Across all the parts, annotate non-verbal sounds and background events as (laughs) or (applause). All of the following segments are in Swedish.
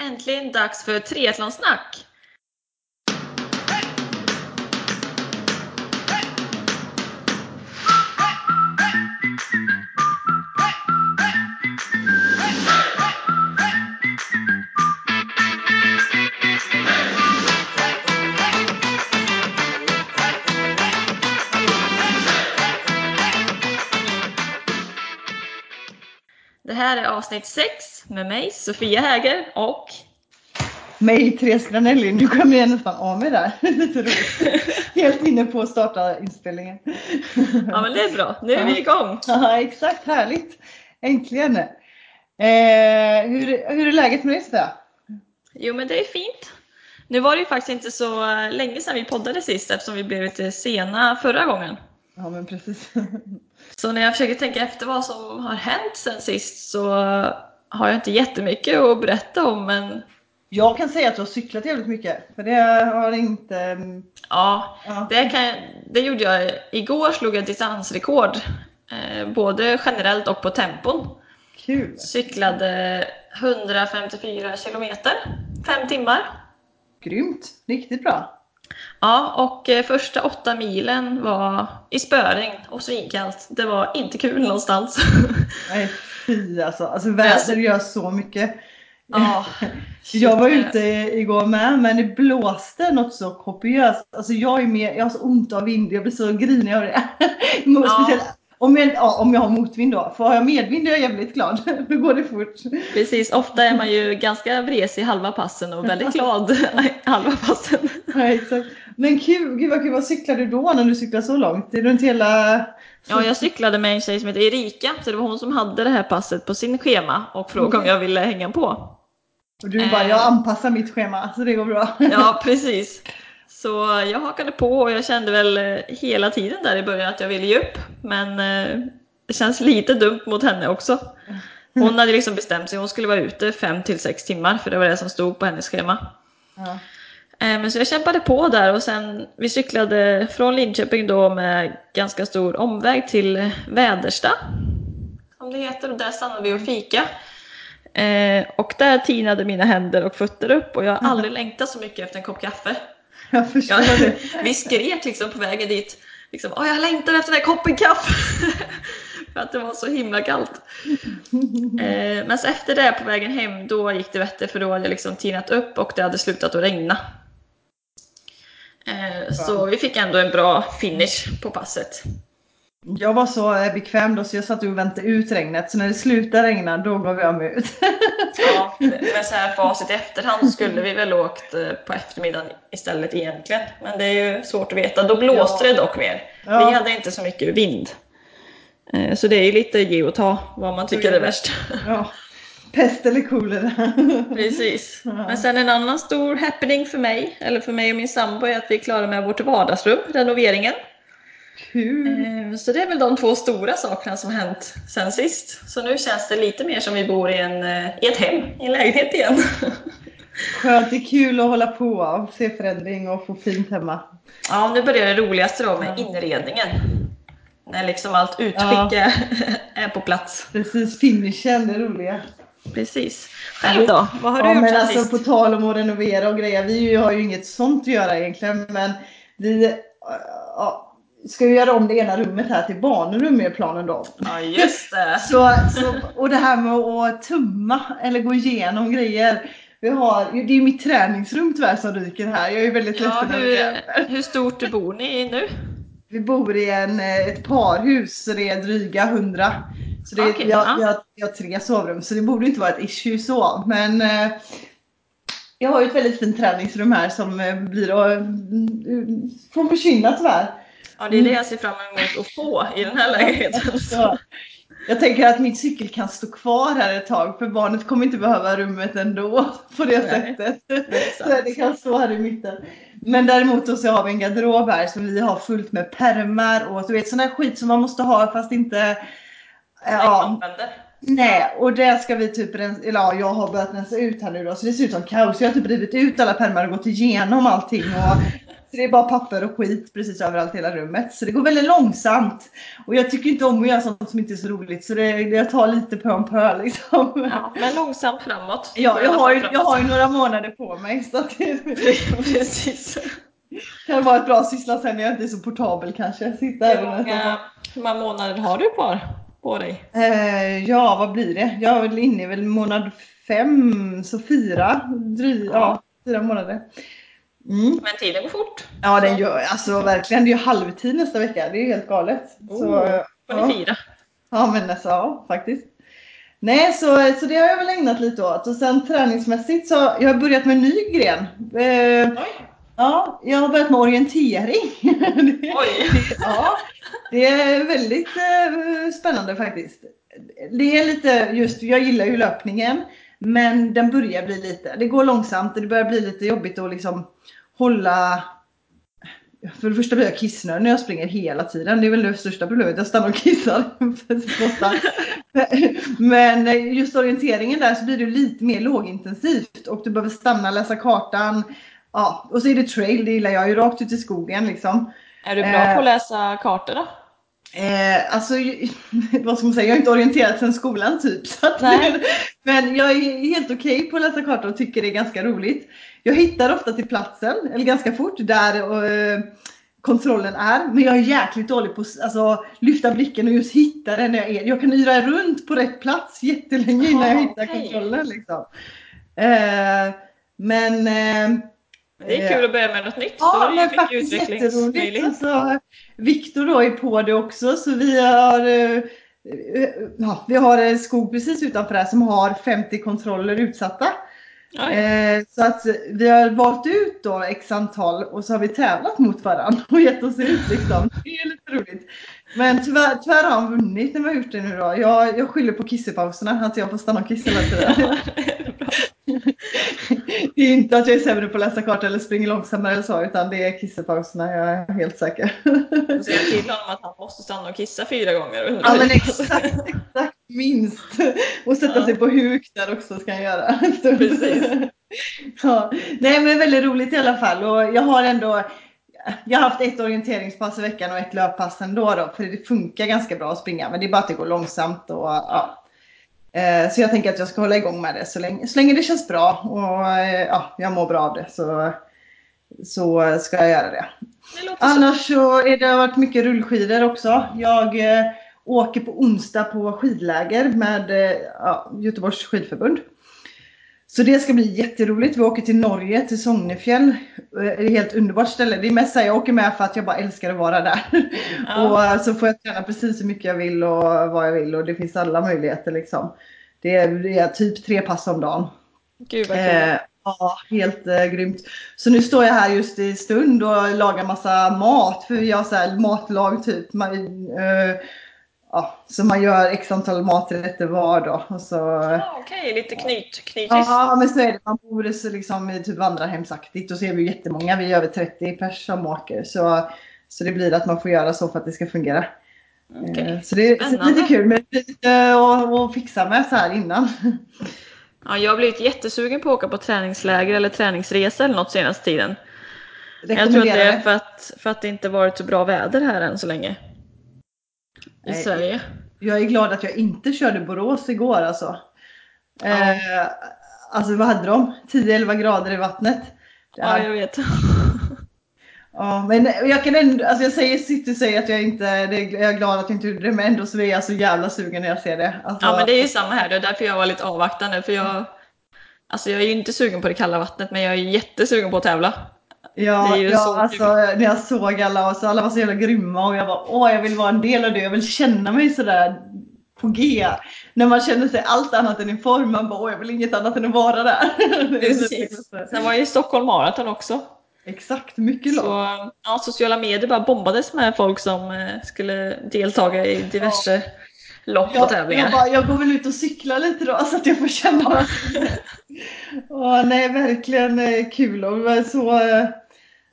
Äntligen dags för triathlonsnack! Avsnitt 6 med mig, Sofia Häger och mig, Therese Granelli. Nu kommer jag nästan av mig där. (laughs) Lite roligt. (laughs) Helt inne på att starta inspelningen. Ja men det är bra, nu är vi igång. Ja exakt, härligt. Äntligen. Eh, hur, hur är läget med dig Sofia? Jo men det är fint. Nu var det ju faktiskt inte så länge sedan vi poddade sist eftersom vi blev lite sena förra gången. Ja men precis. Så när jag försöker tänka efter vad som har hänt sen sist så har jag inte jättemycket att berätta om men jag kan säga att du har cyklat jävligt mycket. För det har inte... Ja, ja. Det, kan, det gjorde jag. Igår slog jag distansrekord. Eh, både generellt och på tempon. Kul! Cyklade 154 kilometer, fem timmar. Grymt! Riktigt bra! Ja, och eh, första åtta milen var i spöregn och svinkallt. Det var inte kul någonstans. (laughs) Nej, fy alltså. Alltså väder gör så mycket. Ja, (laughs) jag var ute igår med men det blåste något så kopiöst. Alltså jag är med, jag har så ont av vind, jag blir så grinig av det. (laughs) Ja. Om jag, ja, om jag har motvind då. För har jag medvind är jag jävligt glad. Då går det fort. Precis, ofta är man ju ganska vresig halva passen och väldigt glad halva passen. Ja, exakt. Men kul, gud vad kul. Vad cyklade du då när du cyklade så långt? Det är runt hela... Ja, jag cyklade med en tjej som heter Erika. Så det var hon som hade det här passet på sin schema och frågade om jag ville hänga på. Och du bara, jag anpassar mitt schema så det går bra. (laughs) Ja, precis. Så jag hakade på och jag kände väl eh, hela tiden där i början att jag ville ge upp. Men eh, det känns lite dumt mot henne också. Hon hade liksom bestämt sig, hon skulle vara ute 5 till 6 timmar för det var det som stod på hennes schema. Ja. Eh, men så jag kämpade på där och sen vi cyklade från Linköping då med ganska stor omväg till Vädersta. Som det heter och där stannade vi och fika. Eh, och där tinade mina händer och fötter upp och jag har aldrig längtat så mycket efter en kopp kaffe. (laughs) Jag förstår jag. (laughs) Vi skrek liksom på vägen dit, liksom, Åh, jag längtar efter den här koppen kaffe! (laughs) För att det var så himla kallt. Eh, men efter det på vägen hem, då gick det bättre för då hade jag liksom tinat upp och det hade slutat att regna. Eh, så vi fick ändå en bra finish på passet. Jag var så eh, bekväm då så jag satt och väntade ut regnet. Så när det slutade regna då gav jag mig ut. (laughs) ja, med så här facit i efterhand skulle vi väl åkt eh, på eftermiddagen istället egentligen. Men det är ju svårt att veta. Då blåste ja. det dock mer. Ja. Vi hade inte så mycket vind. Så det är ju lite ge och ta vad man tycker är värst. Ja. (laughs) Pest eller kolera. (laughs) Precis. Men sen en annan stor happening för mig, eller för mig och min sambo, är att vi är klara med vårt vardagsrum, renoveringen. Kul! Eh, så det är väl de två stora sakerna som hänt sen sist. Så nu känns det lite mer som vi bor i, en, eh, i ett hem, i en lägenhet igen. (laughs) Skönt, det är kul att hålla på och se förändring och få fint hemma. Ja, nu börjar det roligaste då med inredningen. När liksom allt utskick ja. (laughs) är på plats. Precis, finishen, det roliga. Precis. Själv då? Vad har du ja, gjort men sen alltså, sist? På tal om att renovera och grejer, vi har ju inget sånt att göra egentligen men vi ja, ska ju göra om det ena rummet här till barnrum i planen då. Ja just det. (laughs) så, så, och det här med att tumma eller gå igenom grejer. Vi har, det är mitt träningsrum tyvärr som ryker här. Jag är väldigt ja, ledsen hur, hur stort bor ni i nu? Vi bor i en, ett parhus så det är dryga hundra. Så det, okay, jag, ja. jag, jag har tre sovrum så det borde inte vara ett issue så. Men eh, jag har ju ett väldigt fint träningsrum här som eh, blir att får försvinna tyvärr. Ja, det är det jag ser fram emot att få i den här lägenheten. (laughs) Så. Jag tänker att min cykel kan stå kvar här ett tag för barnet kommer inte behöva rummet ändå (laughs) på det Nej, sättet. Det (laughs) så det kan stå här i mitten. Men däremot så har vi en garderob här som vi har fullt med permar och du vet sån här skit som man måste ha fast inte... Ja, Nej, och det ska vi typ rensa, eller ja, jag har börjat rensa ut här nu då så det ser ut som kaos. Jag har typ rivit ut alla pärmar och gått igenom allting och Så det är bara papper och skit precis överallt i hela rummet. Så det går väldigt långsamt. Och jag tycker inte om att göra sånt som inte är så roligt. Så det, jag tar lite pö om pö liksom. Ja, men långsamt framåt. Ja, jag har, ju, jag har ju några månader på mig. Så det, Precis. kan vara ett bra syssla sen när jag inte är så portabel kanske. Sitta här hur många månader har du kvar på dig? Eh, ja, vad blir det? Jag är väl inne i väl månad fem, så fyra, dry, ja, fyra månader. Mm. Men tiden går fort. Ja, den gör alltså verkligen. Det är ju halvtid nästa vecka. Det är ju helt galet. Oh, så, får ja. ni fira. ja, men alltså, ja, faktiskt. Nej, så, så det har jag väl ägnat lite åt. Och sen träningsmässigt så jag har börjat med en ny gren. Eh. Ja, jag har börjat med orientering. (laughs) Oj. Ja, det är väldigt eh, spännande faktiskt. Det är lite just, jag gillar ju löpningen. Men den börjar bli lite, det går långsamt och det börjar bli lite jobbigt att liksom hålla för det första blir jag kissnödig när jag springer hela tiden. Det är väl det största problemet. Jag stannar och kissar. (laughs) Men just orienteringen där så blir det lite mer lågintensivt och du behöver stanna, läsa kartan. Ja, och så är det trail, det gillar jag ju rakt ut i skogen liksom. Är du bra Eh. på att läsa kartor då? Eh, alltså, (laughs) vad ska man säga, jag har inte orienterat sedan skolan typ. Så att, (laughs) men jag är helt okej på att läsa kartor och tycker det är ganska roligt. Jag hittar ofta till platsen, eller ganska fort, där eh, kontrollen är. Men jag är jäkligt dålig på att alltså, lyfta blicken och just hitta den jag är. Jag kan yra runt på rätt plats jättelänge innan jag Ah, hittar okej. kontrollen. Liksom. Eh, men eh, Men Det är kul att börja med något nytt. Ja, men faktiskt jätteroligt. Alltså, Viktor då är på det också så vi har eh, Ja, vi har en skog precis utanför här som har 50 kontroller utsatta. Eh, så att vi har valt ut då x antal och så har vi tävlat mot varandra och gett oss ut liksom. Det är lite roligt. Men tyvärr, tyvärr har han vunnit när vi har gjort det nu då. Jag, jag skyller på kissepauserna, att jag får stanna och kissa hela tiden. Det är inte att jag är sämre på att läsa kartor eller springer långsammare eller så, utan det är kissepauserna, jag är helt säker. Och säga till honom att han måste stanna och kissa fyra gånger. Ja men exakt, exakt minst. Och sätta Ja. sig på huk där också ska jag göra. Precis. Ja. Nej men väldigt roligt i alla fall och jag har ändå (laughs) jag har haft ett orienteringspass i veckan och ett löppass ändå då, för det funkar ganska bra att springa men det är bara att det går långsamt och ja. Eh, Så jag tänker att jag ska hålla igång med det så länge, så länge det känns bra och eh, ja, jag mår bra av det så, så ska jag göra det. Det så. Annars så är det varit mycket rullskidor också. Jag eh, åker på onsdag på skidläger med ja, Göteborgs skidförbund. Så det ska bli jätteroligt. Vi åker till Norge, till Sognefjäll. Eh, Det är helt underbart ställe. Det är mest så jag åker med för att jag bara älskar att vara där. (laughs) Ja. och eh, så får jag träna precis hur mycket jag vill och vad jag vill och det finns alla möjligheter liksom. Det är, det är typ tre pass om dagen. Gud vad kul. Eh, ja, helt eh, grymt. Så nu står jag här just i stund och lagar massa mat. För vi har så här matlag typ. Man, eh, ja, så man gör x antal maträtter var då. Och så, Ja, Okej, lite knyt, knytis. ja men så är det. Man bor så liksom i typ vandrarhemsaktigt och så är vi jättemånga. Vi är över 30 pers som åker. Så, så det blir att man får göra så för att det ska fungera. Okej. Eh, Så det är lite kul är lite att, fixa med så här innan. Ja, jag har blivit jättesugen på att åka på träningsläger eller träningsresa eller något senaste tiden. Jag tror att det är för att, för att det inte varit så bra väder här än så länge. I Nej. Sverige. Jag är glad att jag inte körde Borås igår alltså. Ja. Eh, alltså vad hade de? 10-11 grader i vattnet. Ja, jag vet. (laughs) ja, men jag kan ändå, alltså jag säger, och säger att jag inte, det, jag är glad att jag inte gjorde det, men ändå så är jag så jävla sugen när jag ser det. Alltså, Ja, men det är ju samma här. Det är därför jag var lite avvaktande. För jag, alltså jag är ju inte sugen på det kalla vattnet, men jag är jättesugen på att tävla. Ja, ja så alltså, när jag såg alla och så alla var så jävla grymma och jag bara åh jag vill vara en del av det, jag vill känna mig sådär på G. När man känner sig allt annat än i form, man bara åh jag vill inget annat än att vara där. (laughs) Så- Precis. Sen var jag i Stockholm Marathon också. Exakt, mycket Så långt. ja, sociala medier bara bombades med folk som eh, skulle deltaga i diverse lopp och Jag, tävlingar. jag, bara, jag går väl ut och cyklar lite då så att jag får känna vad (laughs) Åh, Nej, verkligen eh, kul och så eh,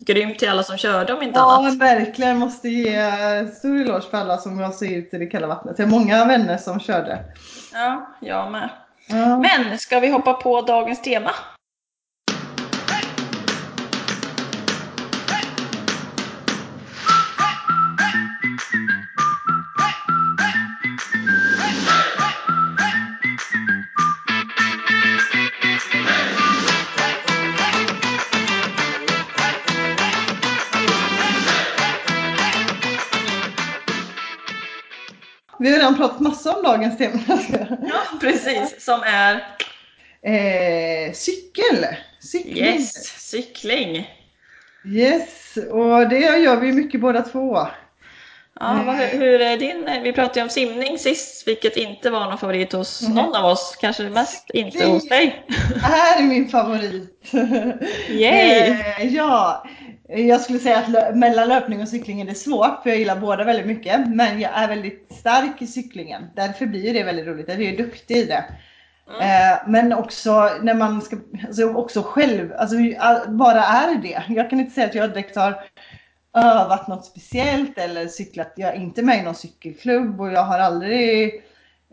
Grymt till alla som körde om inte Ja, annat. verkligen. Måste ge stor eloge för alla som gav sig ut i det kalla vattnet. Jag har många vänner som körde. Ja, jag med. Ja. Men ska vi hoppa på dagens tema? Redan pratat massa om dagens tema. ja, precis. Som är? Eh, cykel. Cykling. Yes, cykling. Yes, och det gör vi mycket båda två. Ja, vad, hur är din? Vi pratade ju om simning sist, vilket inte var någon favorit hos mm. någon av oss. Kanske mest inte hos dig. Det här är min favorit. Yay! Eh, ja, jag skulle säga att mellan löpning och cykling är det svårt, för jag gillar båda väldigt mycket. Men jag är väldigt stark i cyklingen. Därför blir det väldigt roligt. Jag är duktig i det. Mm. Men också när man ska, alltså också själv, alltså bara är det. Jag kan inte säga att jag direkt har övat något speciellt eller cyklat. Jag är inte med i någon cykelklubb och jag har aldrig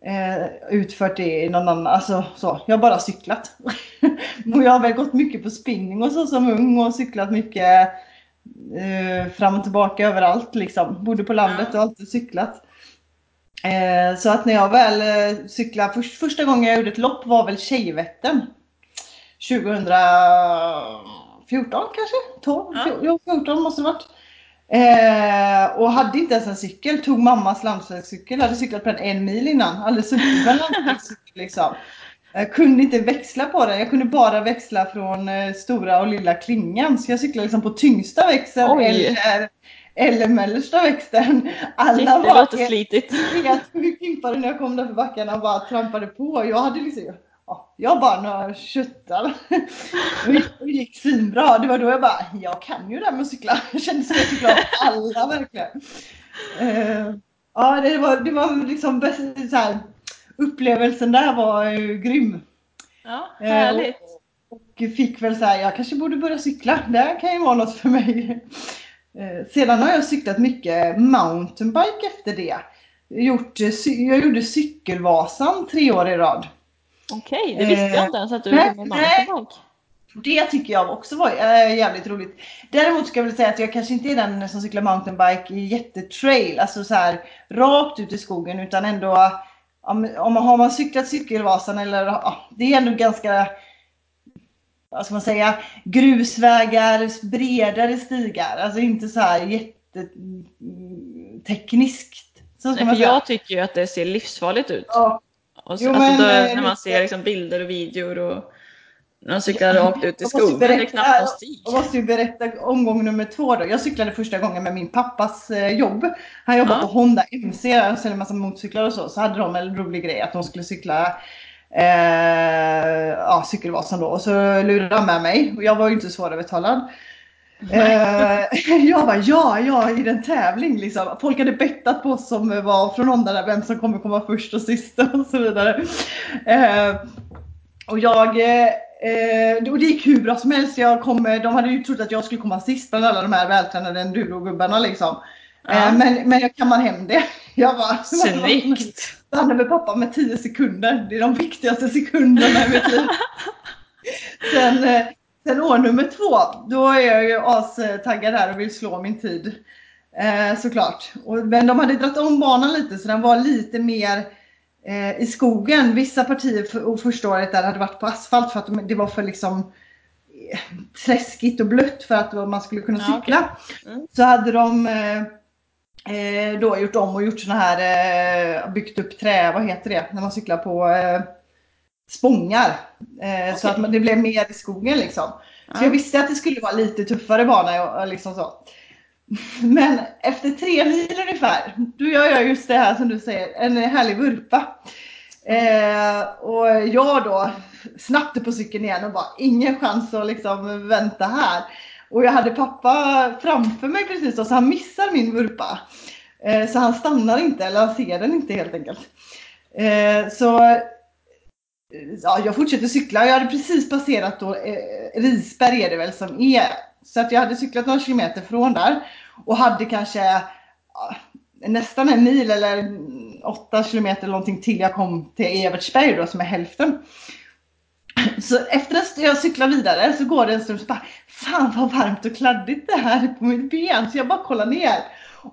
eh, utfört det i någon annan. Alltså så, jag har bara cyklat. (laughs) och jag har väl gått mycket på spinning och så som ung och cyklat mycket eh, fram och tillbaka överallt liksom. Bodde på landet och alltid cyklat. Eh, så att när jag väl eh, cyklade, för, första gången jag gjorde ett lopp var väl Tjejvättern. 2014 kanske? 12? Ja. 14 måste det varit. Eh, och hade inte ens en cykel, tog mammas landsvägscykel, hade cyklat på den en mil innan. Aldrig suttit på en landsvägscykel liksom. Jag kunde inte växla på den, jag kunde bara växla från eh, stora och lilla klingan. Så jag cyklade liksom på tyngsta växeln eller, eller mellersta växeln. Alla Shit, det var låter slitigt. helt pimpade när jag kom där för backarna och bara trampade på. Jag hade liksom jag bara några köttar. och gick svinbra. Det var då jag bara, jag kan ju det här med att cykla. (laughs) Jag kände som jag cyklade alla verkligen. Uh, ja, det var, det var liksom bäst, så här, upplevelsen där var uh, grym. Ja, härligt. Uh, och, och, fick väl så här, jag kanske borde börja cykla. Det kan ju vara något för mig. Sedan har jag cyklat mycket mountainbike efter det. Gjort, jag gjorde Cykelvasan tre år i rad. Okej, det visste jag inte ens att du eh, kom med mountainbike. Det tycker jag också var jävligt roligt. Däremot ska jag väl säga att jag kanske inte är den som cyklar mountainbike i jättetrail, alltså så här rakt ut i skogen utan ändå om, om man har man cyklat Cykelvasan eller ja, det är ändå ganska vad ska man säga, grusvägar, bredare stigar, alltså inte så här jättetekniskt. Så Nej, säga. Jag tycker ju att det ser livsfarligt ut. Ja, och så, jo, alltså då, men, när man ser liksom bilder och videor och man cyklar rakt ut i skogen, berätta, det är knappt någon stig. Jag måste ju berätta omgång nummer två då. Jag cyklade första gången med min pappas eh, jobb. Han jobbade ja. på Honda MC, och säljer massa motorcyklar och så. Så hade de en rolig grej att de skulle cykla eh, ja, Cykelvasan då. Och så lurade de med mig. Och jag var ju inte svårövertalad. Eh, (laughs) jag bara ja, ja i den tävling liksom. Folk hade bettat på oss som var från Honda där, vem som kommer komma först och sist och så vidare. Eh, och jag eh, och det gick hur bra som helst. Jag kom, de hade ju trott att jag skulle komma sist bland alla de här vältränade enduro-gubbarna liksom. Ja. Men, men jag kammade hem det. (laughs) Jag bara, Snyggt! Stannade med pappa med 10 sekunder. Det är de viktigaste sekunderna i mitt liv. (laughs) Sen, Sen år nummer två, då är jag ju astaggad här och vill slå min tid. Eh, såklart. Och, men de hade dragit om banan lite så den var lite mer eh, i skogen. Vissa partier för, första året där hade varit på asfalt för att de, det var för liksom eh, träskigt och blött för att man skulle kunna cykla. Ja, okay. mm. Så hade de eh, eh, då gjort om och gjort såna här, eh, byggt upp trä, vad heter det, när man cyklar på spångar. Eh, okay. Så att det blev mer i skogen liksom. Ja. Så jag visste att det skulle vara lite tuffare bana och liksom så. (laughs) Men efter tre mil ungefär, då gör jag just det här som du säger, en härlig vurpa. Eh, och jag då snabbt på cykeln igen och bara ingen chans att liksom vänta här. Och jag hade pappa framför mig precis då, så han missar min vurpa. Eh, så han stannar inte, eller han ser den inte helt enkelt. Eh, så ja, jag fortsätter cykla. Jag hade precis passerat då, eh, Risberg är det väl som är. Så att jag hade cyklat några kilometer från där och hade kanske nästan en mil eller åtta kilometer eller någonting till jag kom till Evertsberg då som är hälften. Så efter att jag cyklar vidare så går det en stund så bara Fan vad varmt och kladdigt det här är på mitt ben. Så jag bara kollar ner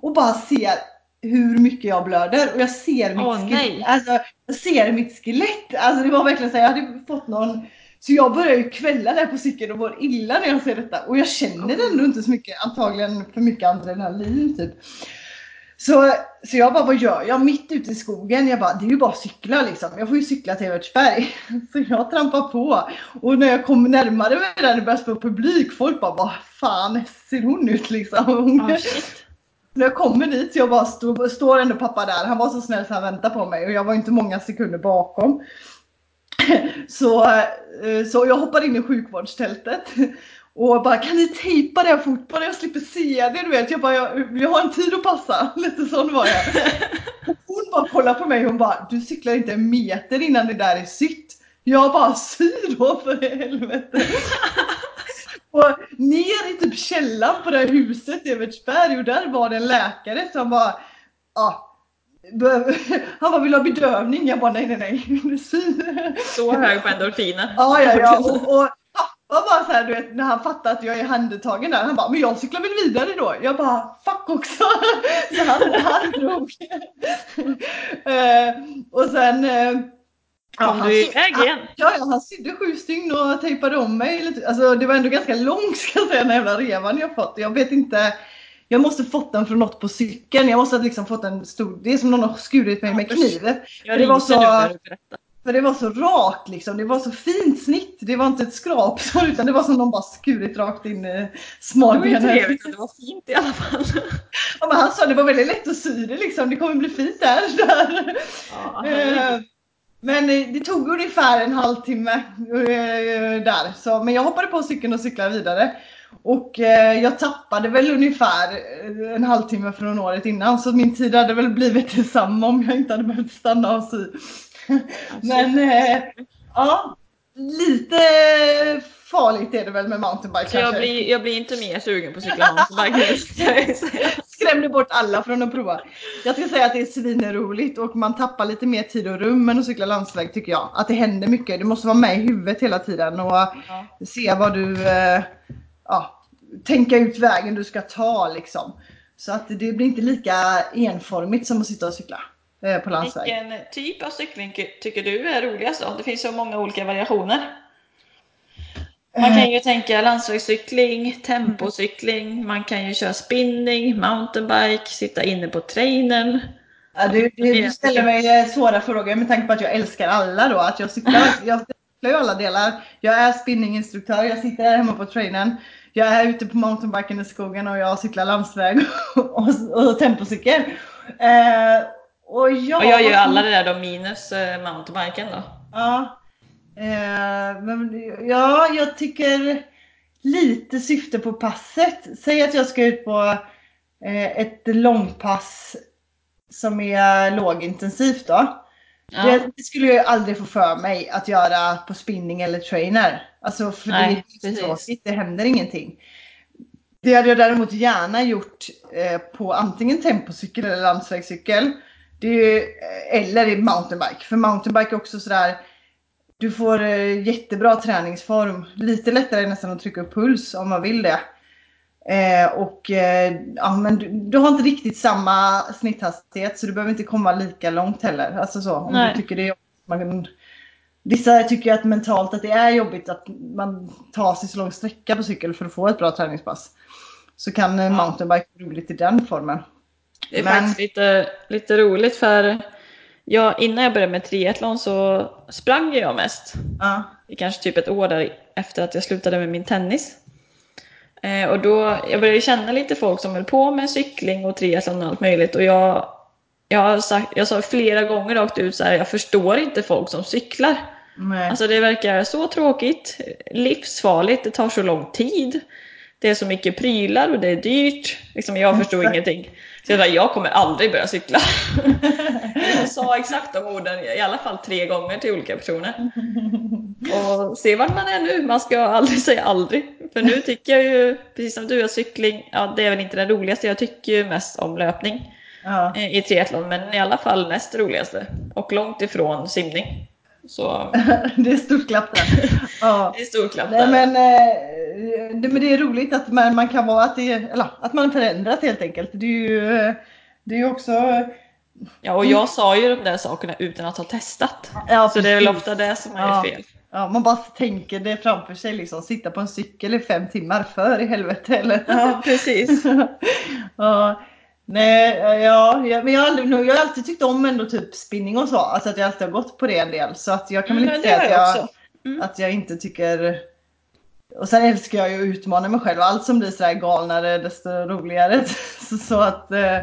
och bara ser hur mycket jag blöder och jag ser mitt, oh, skelett, alltså, jag ser mitt skelett. Alltså det var verkligen så jag hade fått någon så jag börjar ju kvälla där på cykeln och mår illa när jag ser detta. Och jag känner ändå inte så mycket, antagligen för mycket adrenalin typ. Så, så jag bara, vad gör jag? Mitt ute i skogen. Jag bara, det är ju bara att cykla liksom. Jag får ju cykla till Evertsberg. (laughs) Så jag trampar på. Och när jag kommer närmare mig där det börjar stå publik, folk bara, vad fan ser hon ut liksom? (laughs) Oh, när jag kommer dit, jag bara stå, står ändå pappa där. Han var så snäll så han väntade på mig och jag var inte många sekunder bakom. (laughs) Så, eh, så jag hoppar in i sjukvårdstältet (laughs) och bara kan ni tejpa det här fort bara jag slipper se det du vet. Jag bara jag, jag har en tid att passa. (laughs) Lite sån var jag. Hon bara kollar på mig och hon bara du cyklar inte en meter innan det där är sytt. Jag bara sy då för helvete. och ner i typ källaren på det här huset i Evertsberg och där var det en läkare som bara ja, (laughs) han bara, vill ha bedövning? Jag bara, nej, nej, nej. (laughs) Så hög på endorfiner. Ja, ja, ja. Och, och pappa bara så här, du vet, när han fattade att jag är handtagen där, han bara, men jag cyklar väl vidare då? Jag bara, fuck också. (laughs) Så han, han drog. uh, och sen uh, Kom du iväg igen? Ja, ja, han sydde sju stygn och tejpade om mig. Lite. Alltså, det var ändå ganska långt ska jag säga, den jävla revan jag fått. Jag vet inte jag måste fått den från något på cykeln. Jag måste ha liksom fått en stor, det är som någon har skurit mig med kniv. Jag det var så, för det var så rakt liksom. Det var så fint snitt. Det var inte ett skrap (laughs) utan det var som någon bara skurit rakt in i smalbenet. Det var trevligt att det var fint i alla fall. Ja, men han sa det var väldigt lätt att sy det liksom. Det kommer bli fint där. där. (laughs) Ja, eh, men det tog ungefär en halvtimme eh, där. Så, men jag hoppade på cykeln och cyklade vidare. Och eh, jag tappade väl ungefär eh, en halvtimme från året innan så min tid hade väl blivit detsamma om jag inte hade behövt stanna och sy. Men eh, ja, lite farligt är det väl med mountainbike så jag blir, jag blir inte mer sugen på att cykla mountainbike Skrämde bort alla från att prova. Jag ska säga att det är svinroligt och man tappar lite mer tid och rum än att cykla landsväg tycker jag. Att det händer mycket. Du måste vara med i huvudet hela tiden och ja. se vad du eh, ja, tänka ut vägen du ska ta liksom. Så att det blir inte lika enformigt som att sitta och cykla eh, på landsväg. Vilken typ av cykling tycker du är roligast då? Det finns så många olika variationer. Man kan ju tänka landsvägscykling, tempocykling, man kan ju köra spinning, mountainbike, sitta inne på trainern. Ja, du, du ställer mig svåra frågor med tanke på att jag älskar alla då. Att jag cyklar, jag cyklar ju alla delar. Jag är spinninginstruktör, jag sitter här hemma på trainern jag är ute på mountainbiken i skogen och jag cyklar landsväg (laughs) och, och, och tempocykel. Eh, och, jag, och jag gör alla det där då minus eh, mountainbiken då. Ja. Eh, men, ja, jag tycker lite syfte på passet. Säg att jag ska ut på eh, ett långpass som är lågintensivt då. Ja. Det, skulle jag aldrig få för mig att göra på spinning eller trainer. Alltså för Nej, det är tråkigt, det händer ingenting. Det hade jag däremot gärna gjort eh, på antingen tempocykel eller landsvägscykel. Det är, eh, eller i mountainbike. För mountainbike är också sådär du får eh, jättebra träningsform. Lite lättare nästan att trycka upp puls om man vill det. Eh, och eh, ja, men du, du, har inte riktigt samma snitthastighet så du behöver inte komma lika långt heller. Alltså så, om Nej. du tycker det är man, Vissa tycker att mentalt att det är jobbigt att man tar sig så lång sträcka på cykel för att få ett bra träningspass. Så kan eh, ja. mountainbike vara roligt i den formen. Det är men... faktiskt lite, lite roligt för jag, innan jag började med triathlon så sprang jag mest. Ja. I kanske typ ett år där efter att jag slutade med min tennis. Eh, och då, jag började känna lite folk som höll på med cykling och triathlon och allt möjligt och jag, jag, har sagt, jag sa flera gånger rakt ut så här, jag förstår inte folk som cyklar. Nej. Alltså det verkar så tråkigt, livsfarligt, det tar så lång tid. Det är så mycket prylar och det är dyrt. Liksom jag förstod ingenting. Så jag, bara, jag kommer aldrig börja cykla. (laughs) jag sa exakt de orden i alla fall tre gånger till olika personer. (laughs) Och se vart man är nu. Man ska aldrig säga aldrig. För nu tycker jag ju, precis som du, att cykling, ja det är väl inte det roligaste. Jag tycker ju mest om löpning ja. Eh, i triathlon. Men i alla fall näst roligaste. Och långt ifrån simning. Så... (laughs) det är stort klapp där. Ja. (laughs) Det är stort klapp där. Nej, men, eh, det, men det är roligt att man, man kan vara att, det, eller, att man förändras helt enkelt. Det är ju det är också Ja och jag sa ju de där sakerna utan att ha testat. Ja, så det är väl ofta det som är ja. fel. Ja, man bara tänker det framför sig liksom. Sitta på en cykel i fem timmar, för i helvete eller? Ja, precis. (laughs) ja. Nej, ja, men jag har, aldrig, jag har alltid tyckt om ändå typ spinning och så. Alltså att jag alltid har gått på det en del. Så att jag kan väl mm, inte säga att jag, mm. att jag inte tycker... Och sen älskar jag ju att utmana mig själv. Allt som blir sådär galnare desto roligare. så, (laughs) så att... Eh,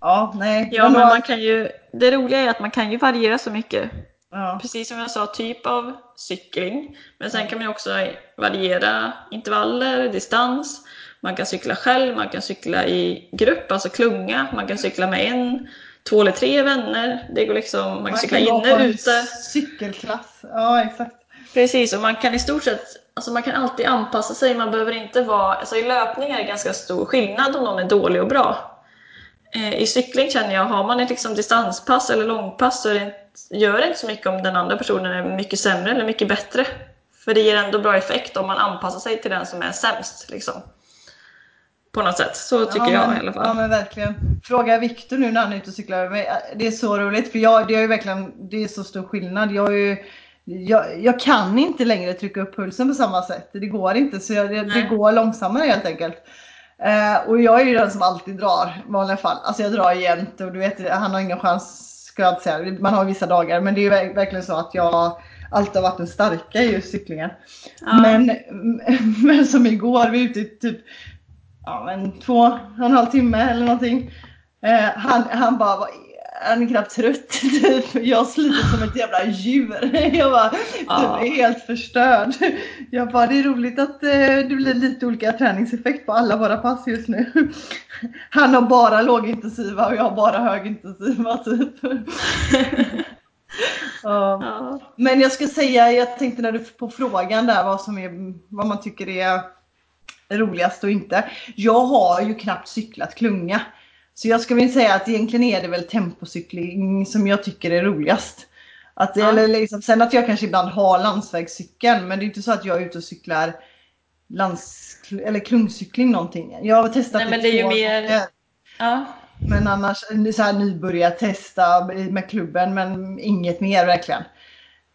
ja, nej. Ja, men man kan ju... Det roliga är att man kan ju variera så mycket. Ja. Precis som jag sa, typ av cykling. Men sen kan man också variera intervaller, distans. Man kan cykla själv, man kan cykla i grupp, alltså klunga, man kan cykla med en, två eller tre vänner. Det går liksom, man kan man cykla kan inne, ute. Cykelklass, ja exakt. Precis, och man kan i stort sett, alltså man kan alltid anpassa sig. Man behöver inte vara, alltså i löpning är det ganska stor skillnad om någon är dålig och bra. Eh, I cykling känner jag, har man ett liksom distanspass eller långpass så det, gör det inte så mycket om den andra personen är mycket sämre eller mycket bättre. För det ger ändå bra effekt om man anpassar sig till den som är sämst. Liksom. På något sätt. Så tycker ja, jag i alla fall. Ja men verkligen. Fråga Viktor nu när han är ute och cyklar. Det är så roligt för jag, det är ju verkligen det är så stor skillnad. Jag, är ju, jag, jag kan inte längre trycka upp pulsen på samma sätt. Det går inte. Så jag, det, det går långsammare helt enkelt. Uh, och jag är ju den som alltid drar i vanliga fall. Alltså jag drar jämt och du vet han har ingen chans ska jag säga. Man har vissa dagar men det är verkligen så att jag alltid har varit den starka i just cyklingen. Ja. Men, (laughs) men som igår, vi är ute i typ ja, men två och en halv timme eller någonting. Eh, han, han bara, han är knappt trött typ. Jag sliter som ett jävla djur. (laughs) Jag bara, ja. är helt förstörd. Jag bara, det är roligt att eh, det blir lite olika träningseffekt på alla våra pass just nu. (laughs) Han har bara lågintensiva och jag har bara högintensiva typ. (laughs) Ja. Men jag ska säga, jag tänkte när du på frågan där vad som är, vad man tycker är roligast och inte. Jag har ju knappt cyklat klunga. Så jag ska väl säga att egentligen är det väl tempocykling som jag tycker är roligast. Att, ja. eller liksom, sen att jag kanske ibland har landsvägscykeln men det är inte så att jag är ute och cyklar lands, eller klungcykling någonting. Jag har testat Nej, men det är ju mer... Ja. Men annars så här nybörjartesta med klubben men inget mer verkligen.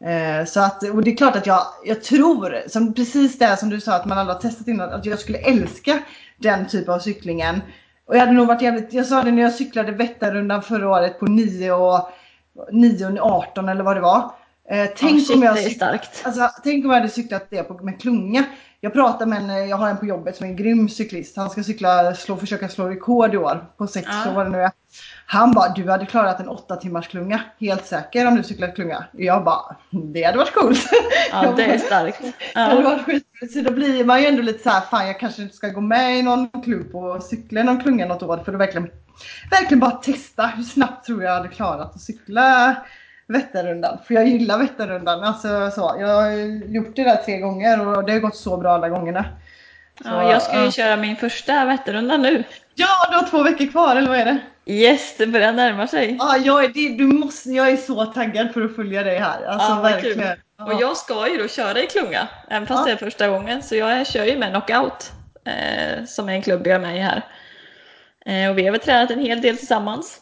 Eh, så att, och det är klart att jag, jag tror, som precis det som du sa att man aldrig har testat innan, att jag skulle älska den typen av cyklingen. Och jag hade nog varit jävligt, jag sa det när jag cyklade Vätternrundan förra året på 9 och 9 och 18 eller vad det var. Eh, tänk, oh, shit, om jag. Alltså, tänk om jag hade cyklat det på, med klunga. Jag pratar med en, jag har en på jobbet som är en grym cyklist. Han ska cykla, slå, försöka slå rekord i år på 6 ja. vad det nu är. Han bara, du hade klarat en 8 timmars klunga. Helt säker om du cyklat klunga. Jag bara, det hade varit coolt. Ja, det är starkt. Ja. Det hade varit skit. Så då blir man ju ändå lite så här, fan jag kanske inte ska gå med i någon klubb och cykla någon klunga något år. För att verkligen, verkligen bara testa hur snabbt tror jag hade klarat att cykla Vätternrundan. För jag gillar Vätternrundan. Alltså, så. Jag har gjort det där tre gånger och det har gått så bra alla gångerna. Så, ja, jag ska ju köra min första Vätternrunda nu. Ja, du har två veckor kvar eller vad är det? Yes, det börjar närma sig. Ja, jag är, det, du måste, jag är så taggad för att följa dig här. Alltså ja, verkligen. Ja. Och jag ska ju då köra i klunga, även fast ja. det är första gången. Så jag kör ju med Knockout, eh, som är en klubb jag är med i här. Eh, och vi har väl tränat en hel del tillsammans.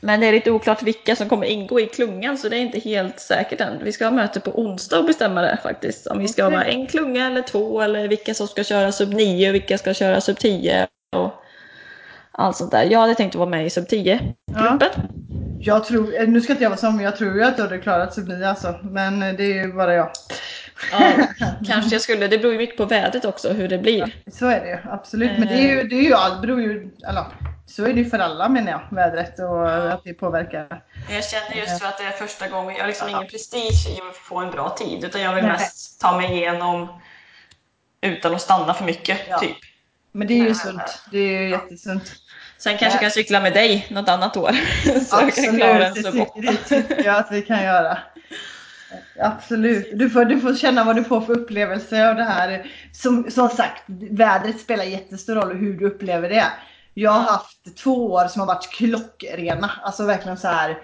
Men det är lite oklart vilka som kommer ingå i klungan så det är inte helt säkert än. Vi ska ha möte på onsdag och bestämma det faktiskt. Om vi ska okay. ha en klunga eller två eller vilka som ska köra sub 9 och vilka ska köra sub 10 och allt sånt där. Jag hade tänkt att vara med i sub 10-gruppen. Ja. Jag tror, nu ska inte jag vara sån men jag tror ju att du hade klarat sub 9 alltså. Men det är ju bara jag. Ja, (laughs) kanske jag skulle. Det beror ju mycket på vädret också hur det blir. Ja, så är det ju absolut. Men det är ju, det är ju allt beror ju, eller, så är det ju för alla menar jag, vädret och ja. att det påverkar. Jag känner just för att det är första gången, jag har liksom ingen prestige i att få en bra tid utan jag vill Nej. mest ta mig igenom utan att stanna för mycket. Ja. Typ. Men det är ju sunt. Det är ju jättesunt. Sen kanske jag kan cykla med dig något annat år. (laughs) så Absolut, jag kan klara en det, det tycker jag att vi kan göra. Absolut. Du får, du får känna vad du får för upplevelse av det här. Som, som sagt, vädret spelar jättestor roll hur du upplever det. Jag har haft två år som har varit klockrena. Alltså verkligen så här.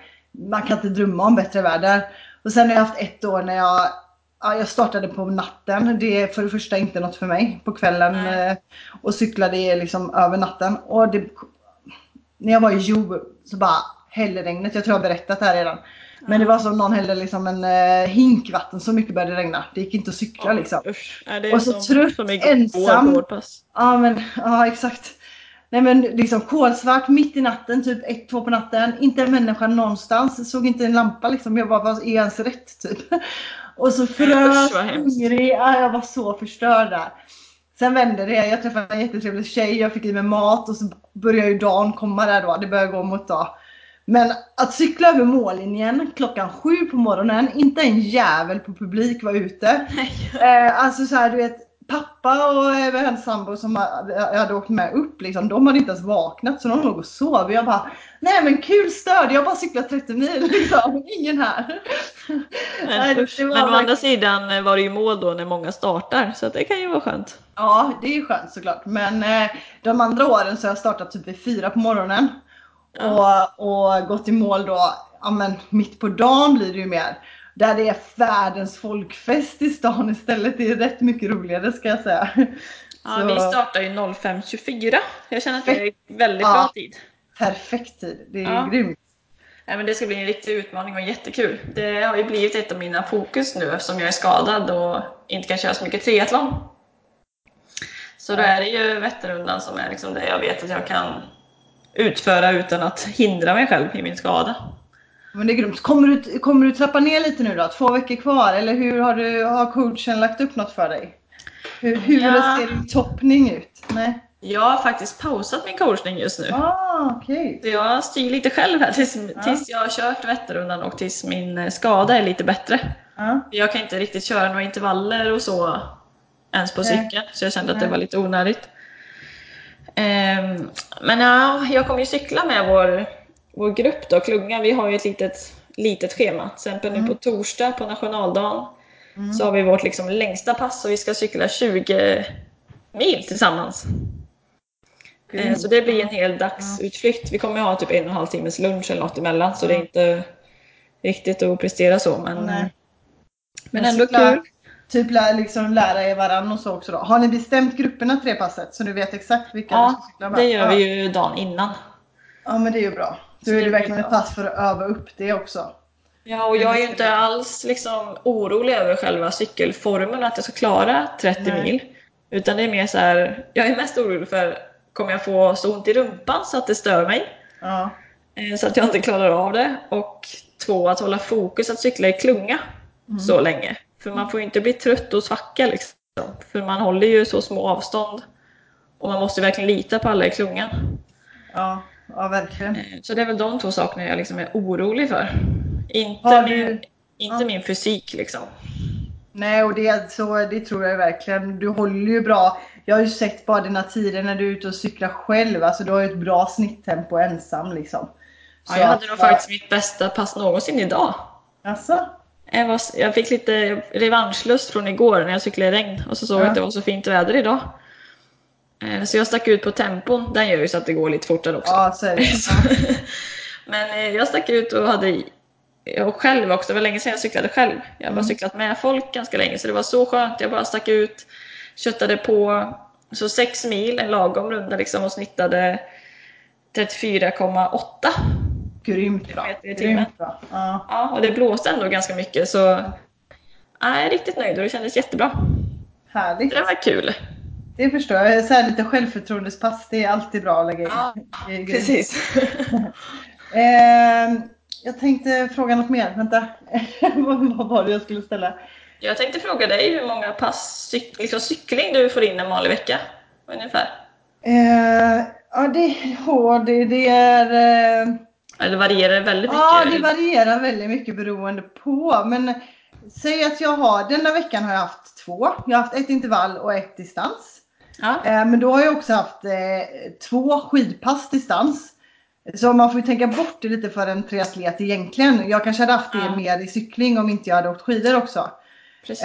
Man kan inte drömma om bättre väder. Och sen har jag haft ett år när jag Ja, jag startade på natten. Det är för det första inte något för mig på kvällen. Nej. Och cyklade liksom över natten. Och det, när jag var i Jo så bara hällregnet. Jag tror jag har berättat det här redan. Men det var som någon hällde liksom en uh, hink vatten så mycket började regna. Det gick inte att cykla liksom. Usch. Ja, och så som, trött, som ensam. Ja men ja exakt. Nej men liksom kolsvart mitt i natten, typ 1-2 på natten. Inte en människa någonstans. Såg inte en lampa liksom. Jag bara, vad är ens rätt typ? (laughs) Och så (laughs) frös, hungrig. Ja, jag var så förstörd där. Sen vände det. Jag träffade en jättetrevlig tjej. Jag fick i mig mat och så började ju dagen komma där då. Det började gå mot dag. Men att cykla över mållinjen klockan sju på morgonen, inte en jävel på publik var ute. Eh, alltså så här, du vet, pappa och hennes sambo som jag hade åkt med upp, liksom, de hade inte ens vaknat så de låg och sov. Jag bara, nej men kul stöd, jag har bara cyklat 30 mil, liksom. (laughs) ingen här. Men, nej, men å andra sidan var det ju mål då när många startar, så det kan ju vara skönt. Ja, det är ju skönt såklart. Men eh, de andra åren så har jag startat typ vid fyra på morgonen. Ja. Och, och gått i mål då, ja men mitt på dagen blir det ju mer. Där det är världens folkfest i stan istället. Det är rätt mycket roligare ska jag säga. Ja, så. vi startar ju 05.24. Jag känner att det är väldigt ja, bra tid. Perfekt tid. Det är ja. grymt. Ja, men det ska bli en riktig utmaning och jättekul. Det har ju blivit ett av mina fokus nu eftersom jag är skadad och inte kan köra så mycket triathlon. Så då är det ju Vätternrundan som är liksom det jag vet att jag kan utföra utan att hindra mig själv i min skada. Men det är grymt. Kommer du, kommer du trappa ner lite nu då? Två veckor kvar? Eller hur har, du, har coachen lagt upp något för dig? Hur, hur ja. ser din toppning ut? Nej. Jag har faktiskt pausat min coachning just nu. Ah, okay. Så jag styr lite själv här tills, ah. tills jag har kört Vätternrundan och tills min eh, skada är lite bättre. Ah. Jag kan inte riktigt köra några intervaller och så ens på cykeln, så jag kände att det var lite onödigt. Um, men ja, jag kommer ju cykla med vår vår grupp då, Klunga, vi har ju ett litet, litet schema. Till exempel mm. nu på torsdag på nationaldagen mm. så har vi vårt liksom längsta pass och vi ska cykla 20 mil tillsammans. Mm. Så det blir en hel dagsutflykt. Vi kommer ha typ en och en halv timmes lunch eller något emellan så det är inte riktigt att prestera så men, men, men ändå kul. Typ lä liksom lära er varandra och så också då. Har ni bestämt grupperna till det passet så du vet exakt vilka ja, du ska cykla med? Ja, det gör vi ju dagen innan. Ja men det är ju bra. Då är det verkligen ett pass för att öva upp det också. Ja, och jag är ju inte alls liksom orolig över själva cykelformen, att jag ska klara 30 Nej. mil. Utan det är mer så här, jag är mest orolig för, kommer jag få så ont i rumpan så att det stör mig? Ja. Eh, så att jag inte klarar av det. Och två, att hålla fokus att cykla i klunga mm. så länge. För man får ju inte bli trött och svacka liksom. För man håller ju så små avstånd. Och man måste verkligen lita på alla i klungan. Ja ja verkligen. Eh, så det är väl de två sakerna jag liksom är orolig för. Inte, du... min, inte ja. min fysik liksom. Nej, och det, så, det tror jag verkligen. Du håller ju bra. Jag har ju sett bara dina tider när du är ute och cyklar själv. Alltså du har ju ett bra snitttempo ensam liksom. Så ja, jag hade nog faktiskt mitt bästa pass någonsin idag. Alltså? Jag, var, jag fick lite revanschlust från igår när jag cyklade i regn och så såg jag ja. att det var så fint väder idag. Eh, så jag stack ut på tempon. Den gör ju så att det går lite fortare också. Ja, (laughs) så Men eh, jag stack ut och hade jag själv också, det var länge sedan jag cyklade själv. Jag har bara mm. cyklat med folk ganska länge så det var så skönt. Jag bara stack ut, köttade på så sex mil, en lagom runda liksom och snittade 34,8 Grymt bra. Grymt bra. Ja. ja, och det blåste ändå ganska mycket så jag är riktigt nöjd och det kändes jättebra. Härligt. Det var kul. Det förstår jag. Så här lite självförtroendespass, det är alltid bra att lägga in. Ja, precis. (laughs) eh, jag tänkte fråga något mer. Vänta, (laughs) vad var det jag skulle ställa? Jag tänkte fråga dig hur många pass cyk liksom cykling du får in en vanlig vecka ungefär? Eh, ja, det, ja, det, det är... Eh... Eller varierar det väldigt mycket? Ja, det varierar väldigt mycket beroende på. Men säg att jag har, denna veckan har jag haft två. Jag har haft ett intervall och ett distans. Ja. Eh, men då har jag också haft eh, två skidpass distans. Så man får ju tänka bort det lite för en triatlet egentligen. Jag kanske hade haft det ja. mer i cykling om inte jag hade åkt skidor också.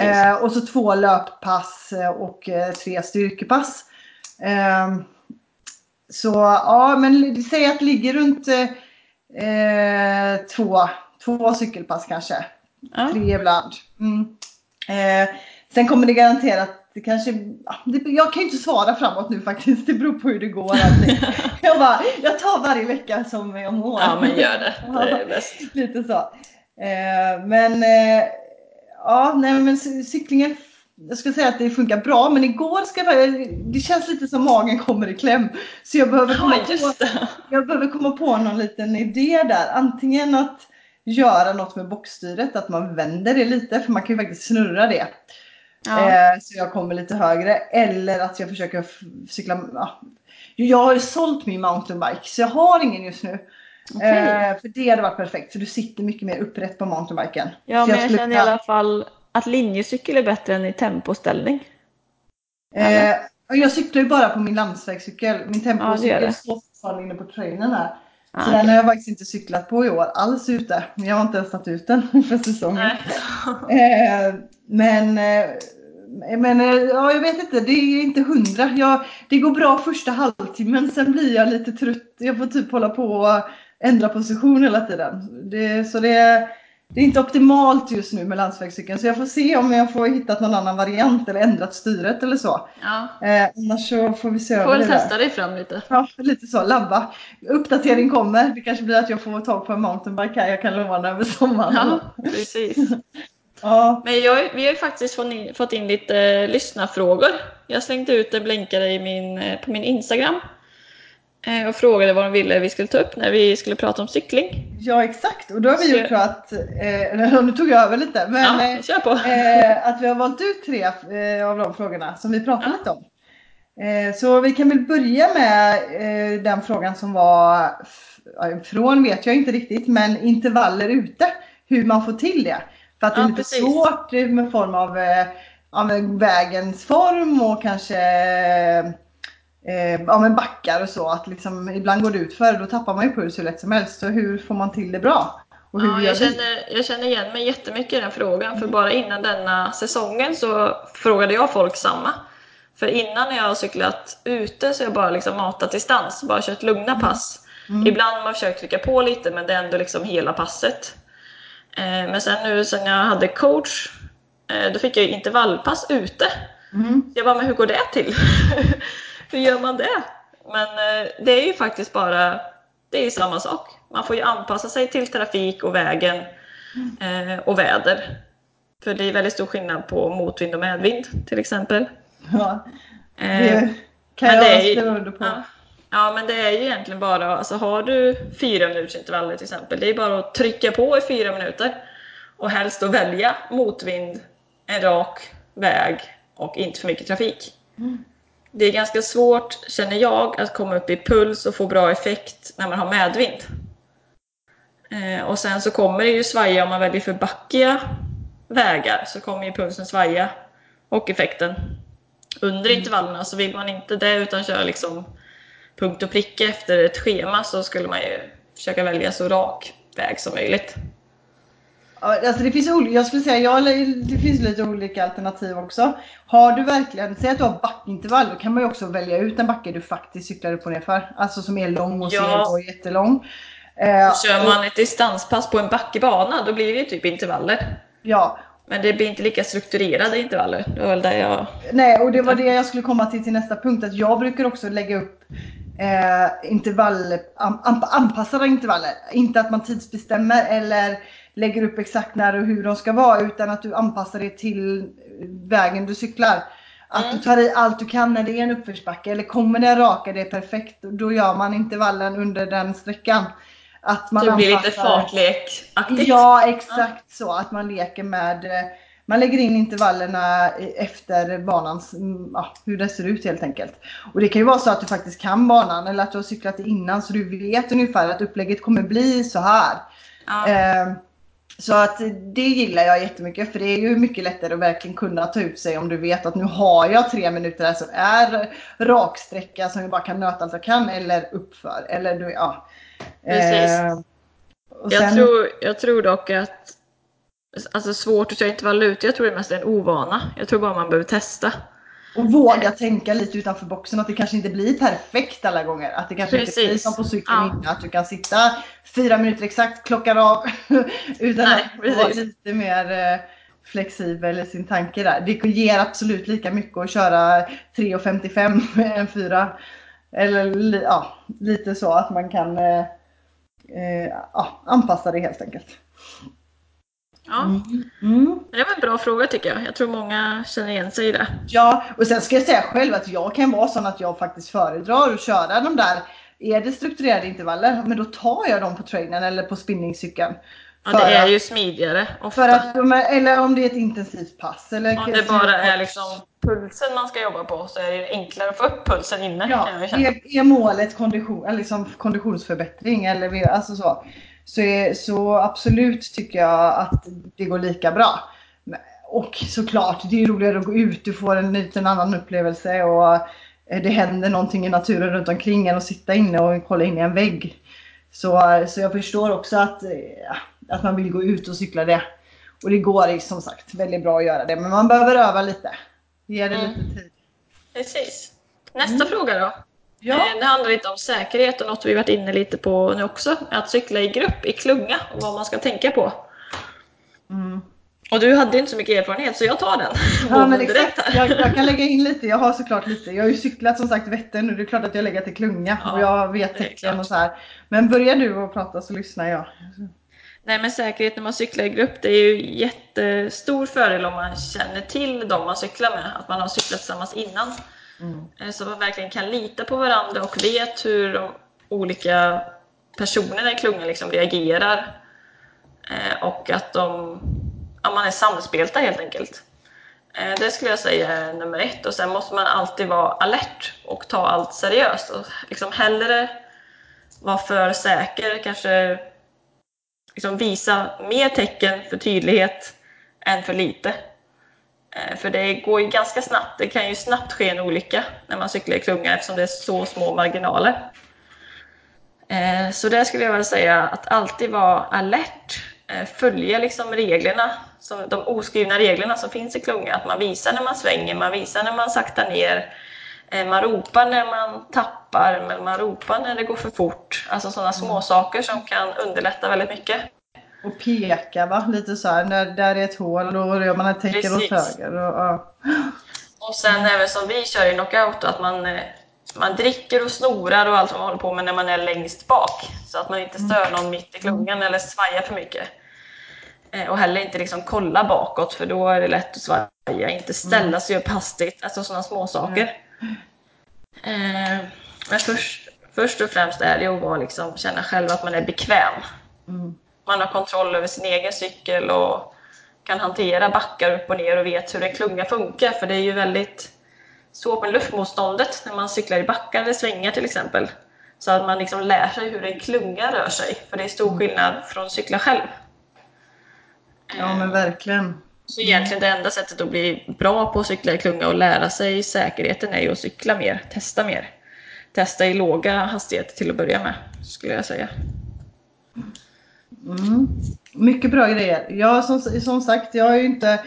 Eh, och så två löppass eh, och eh, tre styrkepass. Eh, så ja, men säg att det ligger runt två, två cykelpass kanske. Ja. Tre ibland. Mm. sen kommer det garanterat det kanske, det, jag kan ju inte svara framåt nu faktiskt. Det beror på hur det går. (laughs) jag, bara, jag tar varje vecka som jag mår. Ja men gör det. (laughs) Det är bäst. Lite så. Eh, men eh, ja, nej men cyklingen jag skulle säga att det funkar bra men igår ska jag, det känns lite som magen kommer i kläm. Så jag behöver, komma ja, på, jag behöver komma på någon liten idé där. Antingen att göra något med boxstyret, att man vänder det lite för man kan ju faktiskt snurra det. Ja. Eh, så jag kommer lite högre. Eller att jag försöker cykla. Ja. Jag har ju sålt min mountainbike så jag har ingen just nu. Okay. Eh, för det hade varit perfekt för du sitter mycket mer upprätt på mountainbiken. Ja, men jag, jag känner i alla fall att linjecykel är bättre än i tempoställning. Eh, jag cyklar ju bara på min landsvägscykel. Min tempocykel ja, står fortfarande inne på trainen här. Ah, så den har jag faktiskt inte cyklat på i år alls ute. Jag har inte ens tagit ut den (laughs) för säsongen. (laughs) eh, men eh, men eh, ja, jag vet inte, det är inte hundra. Jag, det går bra första halvtimmen, sen blir jag lite trött. Jag får typ hålla på och ändra position hela tiden. Det, så det, det är inte optimalt just nu med landsvägscykeln så jag får se om jag får hittat någon annan variant eller ändrat styret eller så. Ja. Eh, annars så får vi se över det Får testa dig fram lite. Ja, lite så. Labba. Uppdatering kommer. Det kanske blir att jag får tag på en mountainbike här. Jag kan låna över sommaren. Ja, precis. (laughs) ja. Men jag, vi har ju faktiskt fått in, fått in lite eh, lyssnarfrågor. Jag slängde ut en blänkare i min, eh, på min Instagram. Eh, och frågade vad de ville vi skulle ta upp när vi skulle prata om cykling. Ja exakt och då har vi så... gjort så att, eh, nu tog jag över lite, men ja, eh. Eh, att vi har valt ut tre eh, av de frågorna som vi pratade ja. lite om. Eh, så vi kan väl börja med eh, den frågan som var från vet jag inte riktigt, men intervaller ute. Hur man får till det. För att det är lite precis. svårt med form av, av vägens form och kanske eh, ja, men backar och så. Att liksom, ibland går det ut för då tappar man ju puls hur lätt som helst. Så hur får man till det bra? ja, jag, känner, jag känner igen mig jättemycket i den frågan. För bara innan denna säsongen så frågade jag folk samma. För innan när jag har cyklat ute så har jag bara liksom matat distans, bara kört lugna mm. pass. Mm. Ibland har man försökt trycka på lite men det är ändå liksom hela passet. Eh, men sen nu sen jag hade coach, eh, då fick jag intervallpass ute. Mm. Jag bara, men hur går det till? (laughs) Hur gör man det? Men eh, det är ju faktiskt bara, det är samma sak. Man får ju anpassa sig till trafik och vägen eh, och väder. För det är väldigt stor skillnad på motvind och medvind till exempel. Ja, eh, det kan jag skriva under på. Ja, ja, men det är ju egentligen bara, alltså har du fyra minuters intervaller till exempel, det är bara att trycka på i fyra minuter och helst att välja motvind, en rak väg och inte för mycket trafik. Mm det är ganska svårt, känner jag, att komma upp i puls och få bra effekt när man har medvind. Eh, och sen så kommer det ju svaja om man väljer för backiga vägar så kommer ju pulsen svaja och effekten. Under mm. intervallerna så vill man inte det utan köra liksom punkt och pricka efter ett schema så skulle man ju försöka välja så rak väg som möjligt. Alltså det finns jag skulle säga, ja, det finns lite olika alternativ också. Har du verkligen, säg att du har backintervall, då kan man ju också välja ut en backe du faktiskt cyklar upp och ner för. Alltså som är lång och ja. ser jättelång. Eh, Kör man ett distanspass på en backebana, då blir det ju typ intervaller. Ja. Men det blir inte lika strukturerade intervaller. Det var väl där jag... Nej, och det var det jag skulle komma till till nästa punkt. Att jag brukar också lägga upp eh, intervall, an, anpassade intervaller. Inte att man tidsbestämmer eller lägger upp exakt när och hur de ska vara utan att du anpassar det till vägen du cyklar. Att mm. du tar i allt du kan när det är en uppförsbacke eller kommer det raka, det är perfekt. Då gör man intervallen under den sträckan. Att man det blir lite fartlekaktigt. Ja, exakt mm. så. Att man leker med man lägger in intervallerna efter banans, ja, hur det ser ut helt enkelt. Och det kan ju vara så att du faktiskt kan banan eller att du har cyklat innan så du vet ungefär att upplägget kommer bli så här. Ja. Eh, så att det gillar jag jättemycket för det är ju mycket lättare att verkligen kunna ta ut sig om du vet att nu har jag tre minuter här som är raksträcka som jag bara kan nöta allt jag kan eller uppför. Eller ja. Precis. Eh, jag, tror, jag tror dock att alltså svårt att köra intervall ut, jag tror det mest är en ovana. Jag tror bara man behöver testa. Och våga tänka lite utanför boxen. Att det kanske inte blir perfekt alla gånger. Att det kanske Precis. inte blir som på cykeln ja. innan. Att du kan sitta fyra minuter exakt, klockar av. (laughs) utan Nej, att vara lite mer eh, flexibel i sin tanke där. Det ger absolut lika mycket att köra 3.55 än 4. Eller ja, lite så att man kan eh, eh, ja, anpassa det helt enkelt. Ja. Mm. Mm. Det var en bra fråga tycker jag. Jag tror många känner igen sig i det. Ja, och sen ska jag säga själv att jag kan vara sån att jag faktiskt föredrar att köra de där är det strukturerade intervaller, men då tar jag dem på trainen eller på spinningcykeln. Ja, det är ju smidigare. Ofta. För att, eller om det är ett intensivt pass. Eller om det bara är liksom pulsen man ska jobba på så är det enklare att få upp pulsen inne. Ja, är, är målet kondition, liksom konditionsförbättring eller alltså så, så, är, så absolut tycker jag att det går lika bra. Och såklart, det är roligare att gå ut, du får en liten annan upplevelse och det händer någonting i naturen runt omkring en och sitta inne och kolla in i en vägg. Så, så jag förstår också att, att man vill gå ut och cykla det. Och det går som sagt väldigt bra att göra det, men man behöver öva lite. Ge det mm. lite tid. Precis. Nästa mm. fråga då. Ja. Det handlar lite om säkerhet och något vi varit inne lite på nu också. Att cykla i grupp, i klunga och vad man ska tänka på. Mm. Och du hade inte så mycket erfarenhet så jag tar den. Ja, men exakt. Jag, jag, kan lägga in lite. Jag har såklart lite. Jag har ju cyklat som sagt Vättern nu. Det är klart att jag lägger till klunga ja, och jag vet tecken och så här. Men börjar du att prata så lyssnar jag. Nej men säkerhet när man cyklar i grupp det är ju jättestor fördel om man känner till de man cyklar med. Att man har cyklat tillsammans innan. Mm. Eh, så man verkligen kan lita på varandra och vet hur de olika personerna i klungan liksom reagerar. Eh, och att de ja, man är samspelta helt enkelt. Eh, det skulle jag säga är nummer ett. Och sen måste man alltid vara alert och ta allt seriöst. Och liksom hellre vara för säker, kanske liksom visa mer tecken för tydlighet än för lite. Eh, för det går ju ganska snabbt. Det kan ju snabbt ske en olycka när man cyklar i klunga eftersom det är så små marginaler. Eh, så där skulle jag vilja säga att alltid vara alert Eh, följa liksom reglerna, de oskrivna reglerna som finns i klunga. Att man visar när man svänger, man visar när man saktar ner, man ropar när man tappar, men man ropar när det går för fort. Alltså sådana små mm. saker som kan underlätta väldigt mycket. Och peka va, lite så här, när där är ett hål då gör man ett tecken åt höger. Och, ja. och sen även som vi kör i knockout, att man, eh, man dricker och snorar och allt som man håller på med när man är längst bak. Så att man inte stör någon mitt i klungan eller svajar för mycket. Eh, och heller inte liksom kolla bakåt för då är det lätt att svaja. Inte ställa mm. sig upp hastigt, alltså sådana små saker. Mm. men först, först och främst är det att vara liksom, känna själv att man är bekväm. Mm. Man har kontroll över sin egen cykel och kan hantera backar upp och ner och vet hur en klunga funkar. För det är ju väldigt svårt med luftmotståndet när man cyklar i backar eller svängar till exempel. Så att man liksom lär sig hur en klunga rör sig. För det är stor skillnad från att cykla själv. Ja men verkligen. Så egentligen det enda sättet att bli bra på att cykla i klunga och lära sig säkerheten är ju att cykla mer, testa mer. Testa i låga hastigheter till att börja med, skulle jag säga. Mm. Mycket bra grejer. Jag som, som sagt, jag har ju inte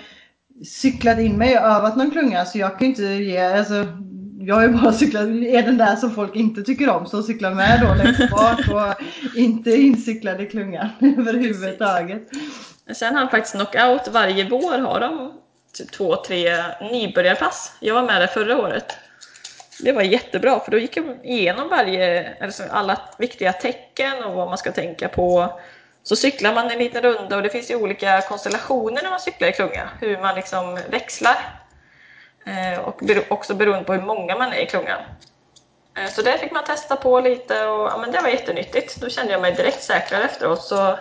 cyklat in mig och övat någon klunga så jag kan inte ge, alltså, jag har ju bara (laughs) cyklat, är den där som folk inte tycker om som cyklar med då längst bak och (laughs) inte incyklad i klungan (laughs) överhuvudtaget. Sen har han faktiskt knockout. Varje vår har de typ två, tre nybörjarpass. Jag var med där förra året. Det var jättebra för då gick jag igenom varje, alltså alla viktiga tecken och vad man ska tänka på. Så cyklar man en liten runda och det finns ju olika konstellationer när man cyklar i klunga. Hur man liksom växlar. Eh, och också beroende på hur många man är i klungan. Eh, så det fick man testa på lite och ja, men det var jättenyttigt. Då kände jag mig direkt säkrare efteråt. Så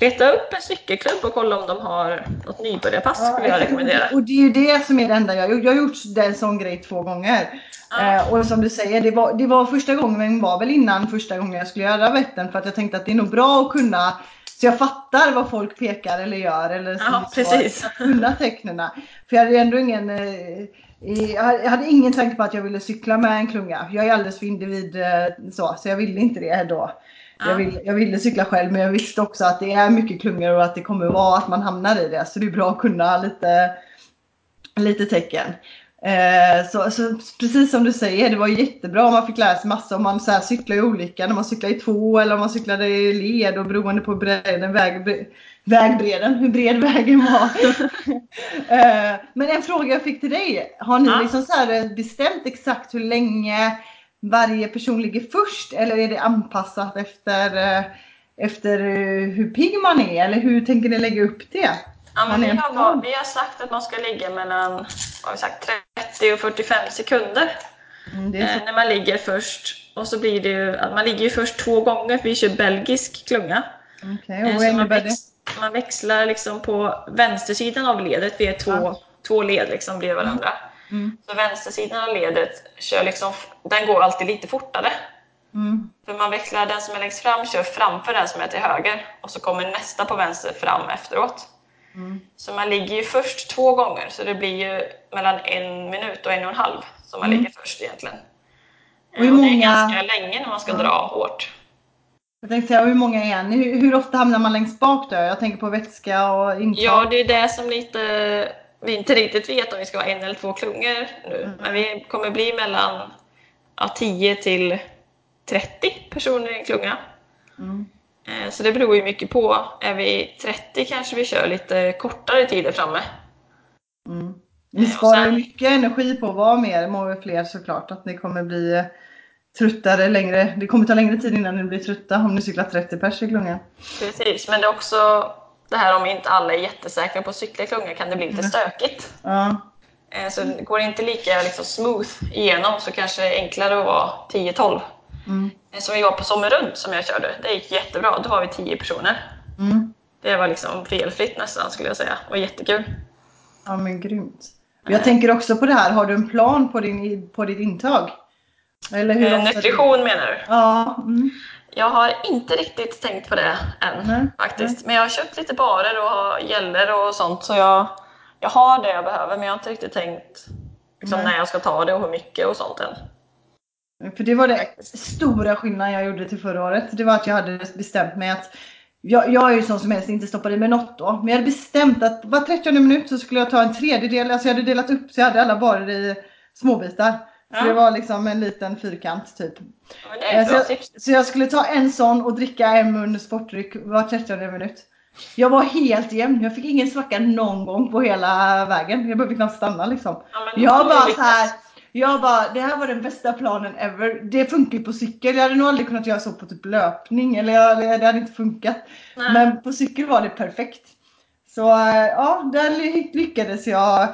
Leta upp en cykelklubb och kolla om de har något nybörjarpass ja, skulle jag rekommendera. Och det är ju det som är det enda jag har gjort. Jag har gjort en sån grej två gånger. Ja. Eh, och som du säger, det var, det var första gången, men var väl innan första gången jag skulle göra Vättern för att jag tänkte att det är nog bra att kunna så jag fattar vad folk pekar eller gör eller ja, precis. Kunna tecknen. För jag hade ändå ingen eh, jag hade ingen tanke på att jag ville cykla med en klunga. Jag är alldeles för individ eh, så, så jag ville inte det då. Jag, vill, jag ville cykla själv men jag visste också att det är mycket klungor och att det kommer vara att man hamnar i det. Så det är bra att kunna lite, lite tecken. Eh, så, så, precis som du säger, det var jättebra om man fick lära sig massa om man så här cyklar i olika, när man cyklar i två eller om man cyklade i led och beroende på bredden, väg, vägbreden, hur bred vägen var. (laughs) eh, men en fråga jag fick till dig, har ni ja. liksom så bestämt exakt hur länge varje person ligger först eller är det anpassat efter, eh, efter hur pigg man är eller hur tänker ni lägga upp det? Ja, men vi, har, vi har sagt att man ska ligga mellan sagt, 30 och 45 sekunder mm, eh, när man ligger först. Och så blir det ju, man ligger ju först två gånger, för vi kör belgisk klunga. Okay, eh, innebär det? man växlar liksom på vänstersidan av ledet, vi är två, ja. två led liksom bredvid varandra. Mm. Mm. Så vänstersidan av ledet kör liksom, den går alltid lite fortare. Mm. För man växlar, den som är längst fram kör framför den som är till höger och så kommer nästa på vänster fram efteråt. Mm. Så man ligger ju först två gånger, så det blir ju mellan en minut och en och en halv som man mm. ligger först egentligen. Och, hur många... och det är ganska länge när man ska dra hårt. Jag tänkte säga, hur många är ni? Hur, hur, ofta hamnar man längst bak då? Jag tänker på vätska och intag. Ja, det är det som lite, vi inte riktigt vet om vi ska vara en eller två klungor nu. Mm. Men vi kommer bli mellan ja, 10 till 30 personer i en klunga. Mm. Eh, så det beror ju mycket på. Är vi 30 kanske vi kör lite kortare tider framme. Mm. Ni sparar sen... mycket energi på att vara mer, många fler såklart. Att ni kommer bli eh, tröttare längre. Det kommer ta längre tid innan ni blir trötta om ni cyklar 30 pers i klungan. Precis, men det är också det här om inte alla är jättesäkra på att cykla i klungan kan det bli lite mm. stökigt. Ja. Eh, så går det inte lika liksom, smooth igenom så kanske det är enklare att vara 10-12. Mm. Eh, som vi var på Sommerund som jag körde. Det gick jättebra. Då var vi 10 personer. Mm. Det var liksom felfritt nästan skulle jag säga. Det var jättekul. Ja men grymt. Jag tänker också på det här. Har du en plan på, din, på ditt intag? Eller hur eh, nutrition du... menar du? Ja. Mm. Jag har inte riktigt tänkt på det än Nej. faktiskt. Nej. Men jag har köpt lite barer och gäller och sånt så jag, jag har det jag behöver men jag har inte riktigt tänkt liksom, när jag ska ta det och hur mycket och sånt än. För det var det stora skillnaden jag gjorde till förra året. Det var att jag hade bestämt mig att jag, jag är ju sån som helst inte stoppar i mig något då. Men jag hade bestämt att var 30 minut så skulle jag ta en tredjedel. Alltså jag hade delat upp så jag hade alla barer i småbitar. Ja. det var liksom en liten fyrkant typ. Ja, så, jag, så, jag, skulle ta en sån och dricka en mun sportdryck var 30 minut. Jag var helt jämn. Jag fick ingen svacka någon gång på hela vägen. Jag behövde knappt stanna liksom. Ja, jag bara så här. Jag bara, det här var den bästa planen ever. Det funkar ju på cykel. Jag hade nog aldrig kunnat göra så på typ löpning. Eller jag, det hade inte funkat. Nej. Men på cykel var det perfekt. Så ja, där lyckades jag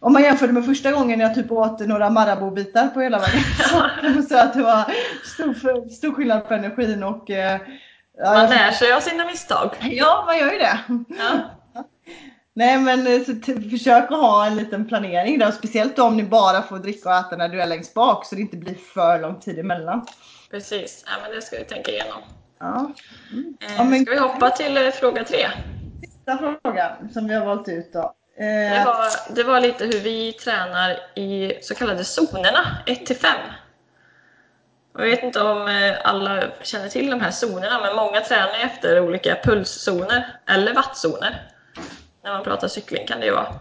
om man jämför med första gången jag typ åt några Marabou-bitar på hela vägen. (laughs) så att det var stor, stor skillnad på energin och eh, ja, Man lär sig av sina misstag. Ja, man gör ju det. Ja. (laughs) Nej men eh, så försök att ha en liten planering där, speciellt om ni bara får dricka och äta när du är längst bak så det inte blir för lång tid emellan. Precis, ja, men det ska vi tänka igenom. Ja. Mm. Ja, men... Ska vi hoppa till eh, fråga tre? Sista frågan som vi har valt ut då. Det var, det var lite hur vi tränar i så kallade zonerna, 1 5. Jag vet inte om eh, alla känner till de här zonerna, men många tränar efter olika pulszoner eller wattzoner. När man pratar cykling kan det ju vara.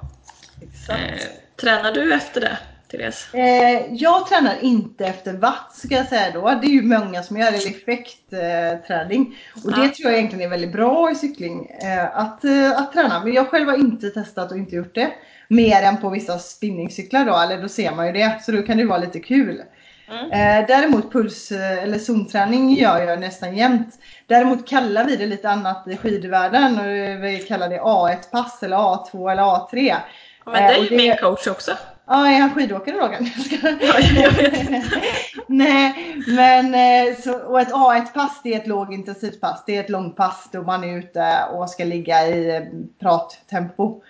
Eh, tränar du efter det? Therese? Eh, jag tränar inte efter watt ska jag säga då. Det är ju många som gör effektträning. och ja. det tror jag egentligen är väldigt bra i cykling. Eh, att, eh, att träna. Men jag själv har inte testat och inte gjort det. Mer än på vissa spinningcyklar då. Eller då ser man ju det. Så då kan det vara lite kul. Mm. Eh, däremot puls eh, eller zonträning gör jag nästan jämt. Däremot kallar vi det lite annat i skidvärlden. Vi kallar det A1-pass eller A2 eller A3. Men det är ju min coach också. Ja, är han skidåkare Rogan? (laughs) Nej, men eh, så, och ett A1-pass det är ett lågintensivt pass. Det är ett långt pass då man är ute och ska ligga i eh, prattempo.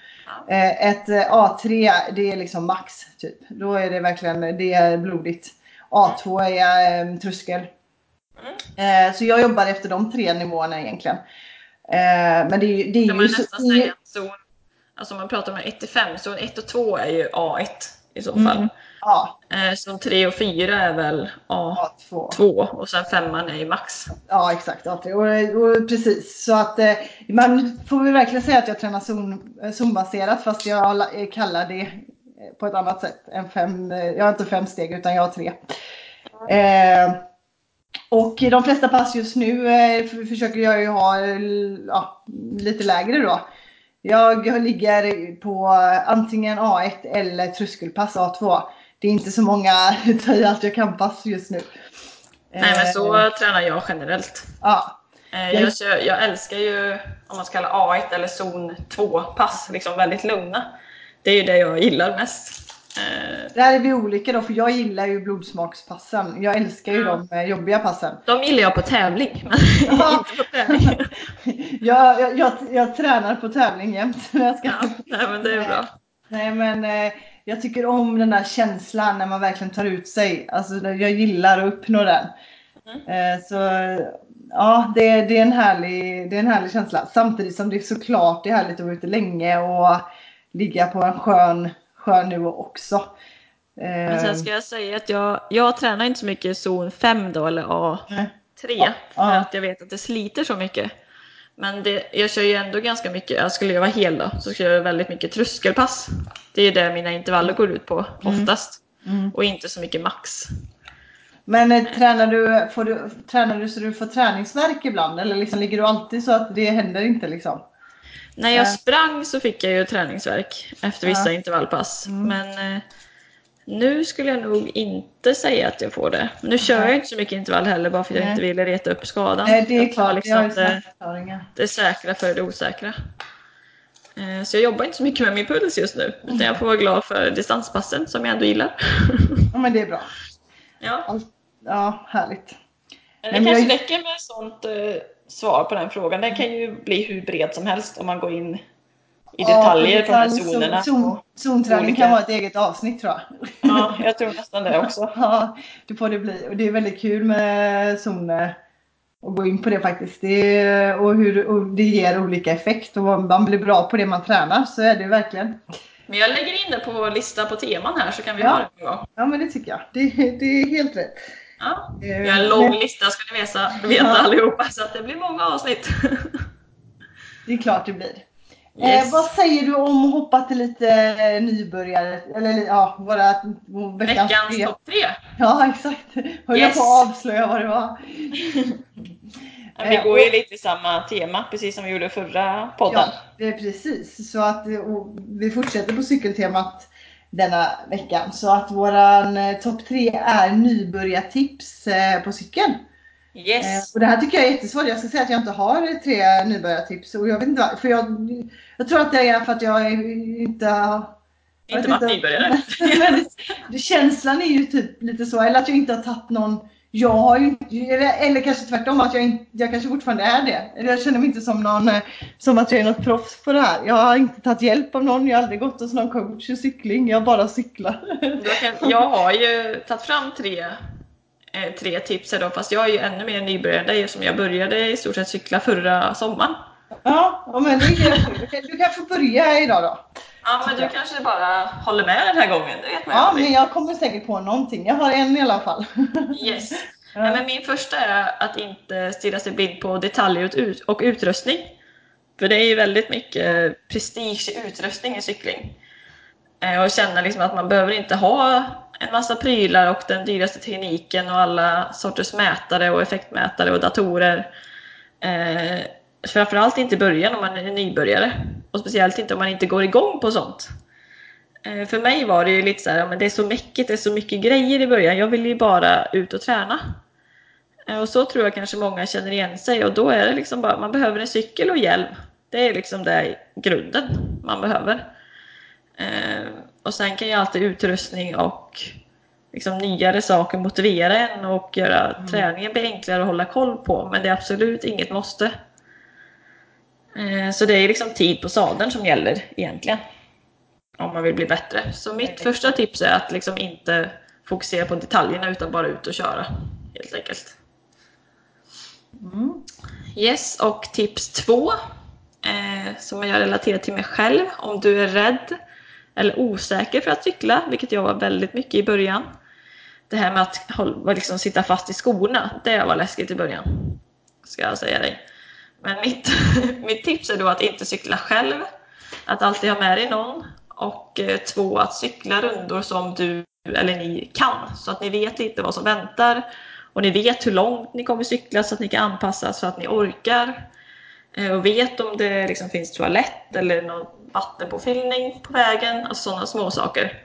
Eh, ett A3 det är liksom max typ. Då är det verkligen det är blodigt. A2 är tröskel. Mm. Så jag jobbar efter de tre nivåerna egentligen. Men det, är, det är ju... Man nästan säga zon Alltså om man pratar om 1 till 5, zon 1 och 2 är ju A1 i så fall. Mm. Ja. Eh, zon 3 och 4 är väl A2, A2 och sen 5 är ju max. Ja exakt, A3. Och, och, precis. Så att eh, man får väl verkligen säga att jag tränar zon, zonbaserat fast jag kallar det på ett annat sätt än fem. Jag har inte fem steg utan jag har tre. Mm. Eh, och de flesta pass just nu eh, försöker jag ju ha ja, lite lägre då. Jag ligger på antingen A1 eller tröskelpass A2. Det är inte så många ta i allt jag kan pass just nu. Nej men så eh, tränar jag generellt. Ja. Eh, jag, jag, älskar ju om man ska kalla A1 eller zon 2 pass, liksom väldigt lugna. Det är ju det jag gillar mest. Eh, Där är vi olika då, för jag gillar ju blodsmakspassen. Jag älskar ju ja. de jobbiga passen. De gillar jag på tävling, inte på träning. jag, jag, jag, jag, tränar på tävling jämt. (laughs) Jag ska... ja, nej, men det är bra. Nej, men eh, jag tycker om den där känslan när man verkligen tar ut sig. Alltså, jag gillar att uppnå den. Mm. Eh, så ja, det, det, är en härlig, det är en härlig känsla. Samtidigt som det är såklart är härligt att vara ute länge och ligga på en skön skön nivå också. Men sen ska jag säga att jag, jag tränar inte så mycket i zon 5 då eller A3 ja, för ja. att jag vet att det sliter så mycket. Men det, jag kör ju ändå ganska mycket, jag skulle jag vara hel då, så kör jag väldigt mycket tröskelpass. Det är det mina intervaller går ut på mm. oftast. Mm. Mm. Och inte så mycket max. Men eh, tränar, du, får du, tränar du så du får träningsverk ibland? Eller liksom, ligger du alltid så att det händer inte liksom? När jag sprang så fick jag ju träningsverk efter vissa ja. intervallpass. Mm. Men eh, nu skulle jag nog inte säga att jag får det. Nu kör jag inte så mycket intervall heller bara för att jag inte ville reta upp skadan. Nej, det är klart. Liksom jag det, det säkra för det osäkra. Eh, så jag jobbar inte så mycket med min puls just nu. Utan jag får vara glad för distanspassen som jag ändå gillar. (laughs) Ja men det är bra. Ja. Ja, härligt. Men det Men kanske jag... räcker med sånt eh, svar på den frågan. Den kan ju bli hur bred som helst om man går in i detaljer ja, på de här zonerna. Zon, zonträning olika... kan vara ett eget avsnitt tror jag. Ja, jag tror nästan det också. (laughs) ja, det får det bli. Och det är väldigt kul med zoner och gå in på det faktiskt. Det, och hur och det ger olika effekt och om man blir bra på det man tränar så är det verkligen. Men jag lägger in det på lista på teman här så kan vi ja. ha det. Ja men det tycker jag. Det, det är helt rätt. Ja, vi har en lång lista ska ni veta, (laughs) veta ja. allihopa så att det blir många avsnitt. det är klart det blir. Eh, yes. Eh, vad säger du om att hoppa till lite eh, nybörjare? Eller ja, våra veckans, veckans topp tre. Ja (laughs) exakt. Höll yes. jag på att avslöja vad det var. vi går ju lite i samma tema precis som vi gjorde förra podden. Ja, det är precis. Så att vi fortsätter på cykeltemat denna veckan. Så att våran eh, topp tre är nybörjartips eh, på cykeln. Yes. Eh, och det här tycker jag är jättesvårt. Jag ska säga att jag inte har tre nybörjartips. Och jag vet inte varför. För jag, jag tror att det är för att jag inte har inte varit nybörjare. (laughs) (laughs) Känslan är ju typ lite så. Eller att jag inte har tagit någon jag har ju eller kanske tvärtom, att jag, jag kanske fortfarande är det. Jag känner mig inte som någon, eh, som att jag är något proffs på det här. Jag har inte tagit hjälp av någon, jag har aldrig gått hos någon coach i cykling, jag bara cyklar. Jag har ju tagit fram tre, eh, tre tips här då, fast jag är ju ännu mer nybörjare än som jag började i stort sett cykla förra sommaren. Ja, men det är, du kan få börja idag då. Ja, men du kanske bara håller med den här gången. Det vet man ja, men jag kommer säkert på någonting. Jag har en i alla fall. Yes. Ja. men min första är att inte stirra sig blind på detaljer och utrustning. För det är ju väldigt mycket prestige i utrustning i cykling. Eh, och känna liksom att man behöver inte ha en massa prylar och den dyraste tekniken och alla sorters mätare och effektmätare och datorer. Eh, Framförallt inte i början om man är nybörjare. Och speciellt inte om man inte går igång på sånt. Eh, för mig var det ju lite så här, men det är så mäckigt, det är så mycket grejer i början. Jag vill ju bara ut och träna. Eh, och så tror jag kanske många känner igen sig och då är det liksom bara, man behöver en cykel och hjälm. Det är liksom det grunden man behöver. Eh, och sen kan ju alltid utrustning och liksom nyare saker motivera en och göra mm. träningen enklare att hålla koll på. Men det är absolut inget måste. Eh, så det är liksom tid på sadeln som gäller egentligen. Om man vill bli bättre. Så mitt första tips är att liksom inte fokusera på detaljerna utan bara ut och köra. Helt enkelt. Mm. Yes, och tips två eh, som jag relaterar till mig själv. Om du är rädd eller osäker för att cykla, vilket jag var väldigt mycket i början. Det här med att hålla, liksom, sitta fast i skorna, det var läskigt i början. Ska jag säga dig. Men mitt, (laughs) mitt tips är då att inte cykla själv, att alltid ha med dig någon. Och eh, två, att cykla rundor som du eller ni kan. Så att ni vet lite vad som väntar. Och ni vet hur långt ni kommer cykla så att ni kan anpassa så att ni orkar. Eh, och vet om det liksom finns toalett eller någon vattenpåfyllning på vägen, alltså sådana små saker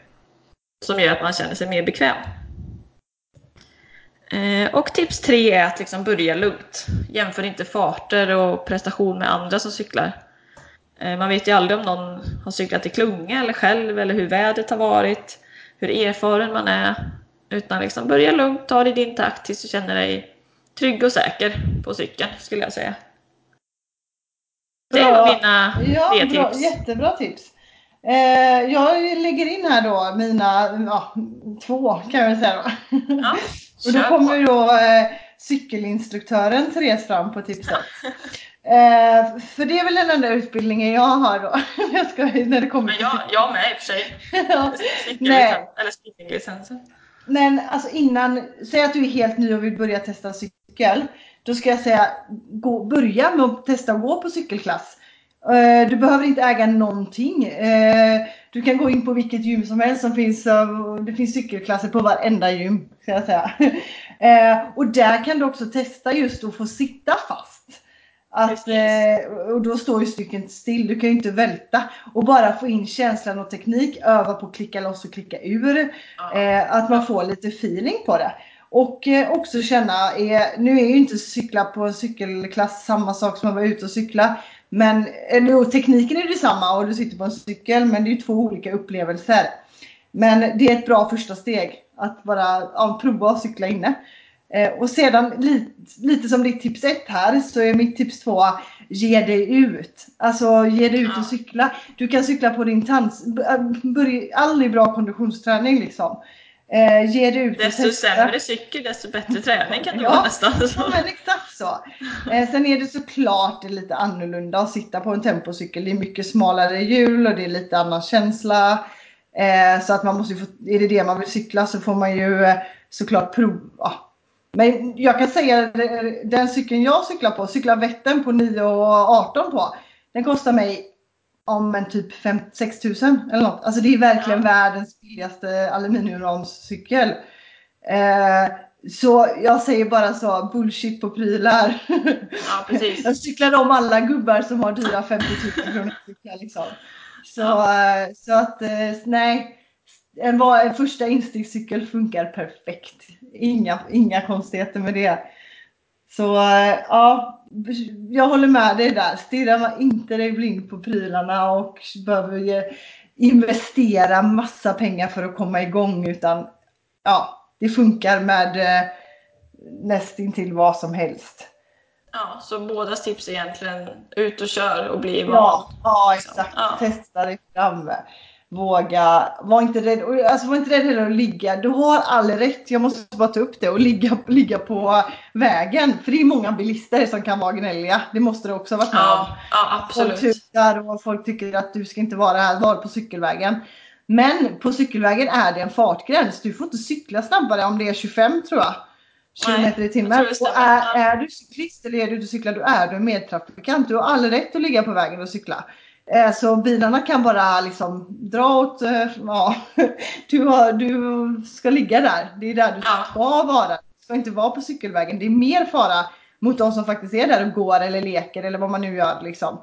som gör att man känner sig mer bekväm. Eh, och tips tre är att liksom börja lugnt. Jämför inte farter och prestation med andra som cyklar. Eh, man vet ju aldrig om någon har cyklat i klunga eller själv eller hur vädret har varit, hur erfaren man är. Utan liksom börja lugnt, ta det i din takt tills du känner dig trygg och säker på cykeln skulle jag säga. Det var mina ja, tre bra, tips. Jättebra tips. Eh, jag lägger in här då mina ja, två kan jag väl säga då. Ja, (laughs) och då kommer ju då eh, cykelinstruktören Therese fram på tipset. (laughs) Eh, för det är väl den enda utbildningen jag har då. (laughs) jag ska, när det kommer Men jag, jag med i och för sig. (laughs) ja, Eller cykellicensen. Men alltså innan, säg att du är helt ny och vill börja testa cykel. Då ska jag säga, gå, börja med att testa att gå på cykelklass. Eh, du behöver inte äga någonting. Eh, du kan gå in på vilket gym som helst som finns. Det finns cykelklasser på varenda gym. Ska jag säga. (laughs) Och där kan du också testa just att få sitta fast. Att, eh, och då står ju stycken still, du kan ju inte välta. Och bara få in känslan och teknik, öva på att klicka loss och klicka ur. Eh, att man får lite feeling på det. Och eh, också känna, eh, nu är ju inte cykla på en cykelklass samma sak som att vara ute och cykla. Men eh, tekniken är detsamma och du sitter på en cykel men det är två olika upplevelser. Men det är ett bra första steg att bara ja, prova att cykla inne. Eh, och sedan lite, lite som ditt tips 1 här så är mitt tips 2 ge dig ut. Alltså ge dig ut och cykla. Du kan cykla på din tans... Aldrig bra konditionsträning liksom. Eh, ge dig ut desto sämre cykel, desto bättre (laughs) träning kan det ja, vara nästan. Ja, men exakt så. Eh, sen är det såklart lite annorlunda att sitta på en tempocykel. Det är mycket smalare hjul och det är lite annan känsla. Eh, så att man måste få, är det det man vill cykla så får man ju eh, såklart prova men jag kan säga den cykeln jag cyklar på, cyklar Vättern på 9 och 18 på. Den kostar mig om en typ 6 000 eller något. Alltså det är verkligen världens billigaste aluminiumramscykel. Eh, så jag säger bara så, bullshit på prylar. Ja, precis. (laughs) jag cyklar om alla gubbar som har dyra 50 000 kronor cyklar liksom. Så, ja. Eh, så att eh, nej, en, en första instegscykel funkar perfekt. Inga, inga konstigheter med det. Så ja, jag håller med dig där. Stirra man inte dig blind på prylarna och behöver investera massa pengar för att komma igång utan ja, det funkar med eh, nästintill vad som helst. Ja, så båda tips är egentligen ut och kör och bli van. Ja, ja exakt. Ja. Testa dig fram. Våga, var inte rädd, alltså var inte rädd heller att ligga. Du har all rätt, jag måste bara ta upp det, och ligga, ligga på vägen. För det är många bilister som kan vara gnälliga. Det måste du också ha varit med ja, om. Ja, absolut. Folk tutar och folk tycker att du ska inte vara här, var på cykelvägen. Men på cykelvägen är det en fartgräns. Du får inte cykla snabbare om det är 25 tror jag. Kilometer i timmen. Och är, är, du cyklist eller är du ute och cyklar, då är du medtrafikant. Du har all rätt att ligga på vägen och cykla. Eh, så bilarna kan bara liksom dra åt, eh, ja, (laughs) du, har, du ska ligga där. Det är där du ska vara. Du ska inte vara på cykelvägen. Det är mer fara mot de som faktiskt är där och går eller leker eller vad man nu gör liksom.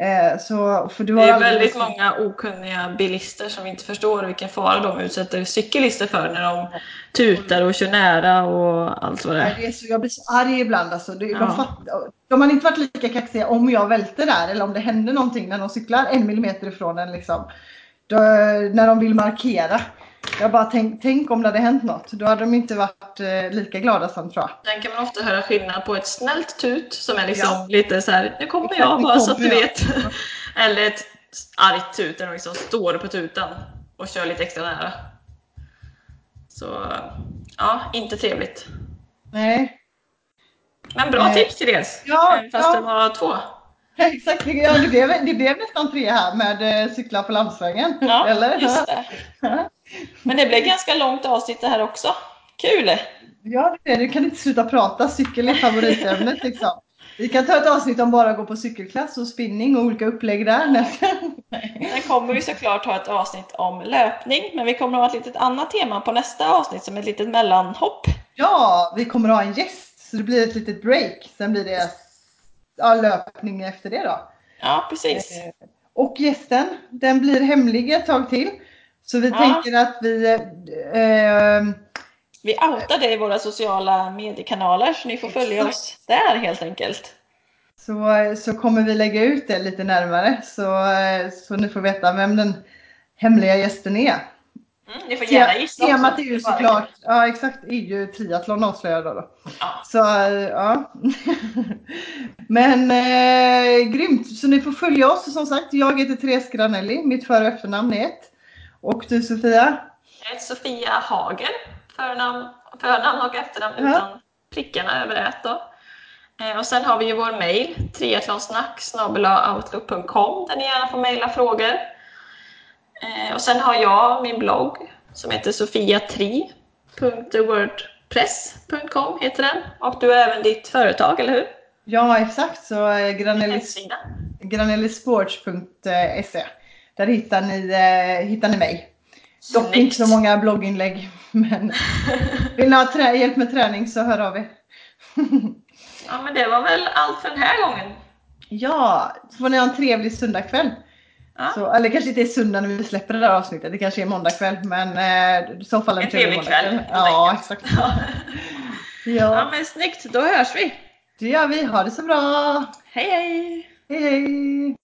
Eh, så, det är väldigt liksom... många okunniga bilister som inte förstår vilken fara de utsätter cyklister för när de tutar och kör nära och allt vad det är. Det är så, jag blir så arg ibland alltså. Det, ja. de, fattar, de har inte varit lika kaxiga om jag välter där eller om det händer någonting när de cyklar en millimeter ifrån en liksom. Då, när de vill markera. Jag bara tänk, tänk om det hade hänt något. Då hade de inte varit eh, lika glada sen tror jag. Sen kan man ofta höra skillnad på ett snällt tut som är liksom ja. lite så här, nu kommer Exakt, jag bara så att du vet. (laughs) Eller ett argt tut där de liksom står på tutan och kör lite extra nära. Så ja, inte trevligt. Nej. Men bra eh, tips Therese! Ja, fast ja. det var två. (laughs) Exakt, ja, det, blev, det blev nästan tre här med eh, cykla på landsvägen. Ja, Eller? just det. (laughs) Men det blev ganska långt avsnitt det här också. Kul! Ja, det är Du kan inte sluta prata. Cykel är favoritämnet liksom. Vi kan ta ett avsnitt om bara gå på cykelklass och spinning och olika upplägg där. Sen kommer vi såklart ha ett avsnitt om löpning, men vi kommer ha ett litet annat tema på nästa avsnitt som ett litet mellanhopp. Ja, vi kommer ha en gäst, så det blir ett litet break. Sen blir det ja, löpning efter det då. Ja, precis. Eh, och gästen, den blir hemlig ett tag till. Så vi ja. tänker att vi eh, Vi outar det i våra sociala mediekanaler så ni får följa oss där helt enkelt. Så, så kommer vi lägga ut det lite närmare så, så ni får veta vem den hemliga gästen är. Mm, ni får gärna gissa Temat är ju såklart, ja exakt, är ju triathlon avslöjar då. då. Ja. Så ja. (laughs) Men eh, grymt, så ni får följa oss som sagt. Jag heter Therese Granelli, mitt för och efternamn är ett. Och du Sofia? Jag heter Sofia Hager, förnamn, förnamn och efternamn ja. utan prickarna över ät då. Eh, och sen har vi ju vår mail, triathlonsnack outlook.com där ni gärna får mejla frågor. Eh, och sen har jag min blogg som heter sofiatri.wordpress.com heter den. Och du har även ditt företag, eller hur? Ja, exakt. Så eh, granellisports.se Där hittar ni, eh, hittar ni mig. Dock inte så många blogginlägg. Men (laughs) vill ni ha hjälp med träning så hör av er. ja, men det var väl allt för den här gången. Ja, så får ni ha en trevlig söndagkväll. Ja. Så, eller kanske inte är söndag när vi släpper det där avsnittet, det kanske är måndagkväll. Men eh, i så fall en, en trevlig kväll. Ja, exakt. Ja. ja. ja, men snyggt. Då hörs vi. Det gör vi. Ha det så bra. Hej, hej. Hej, hej.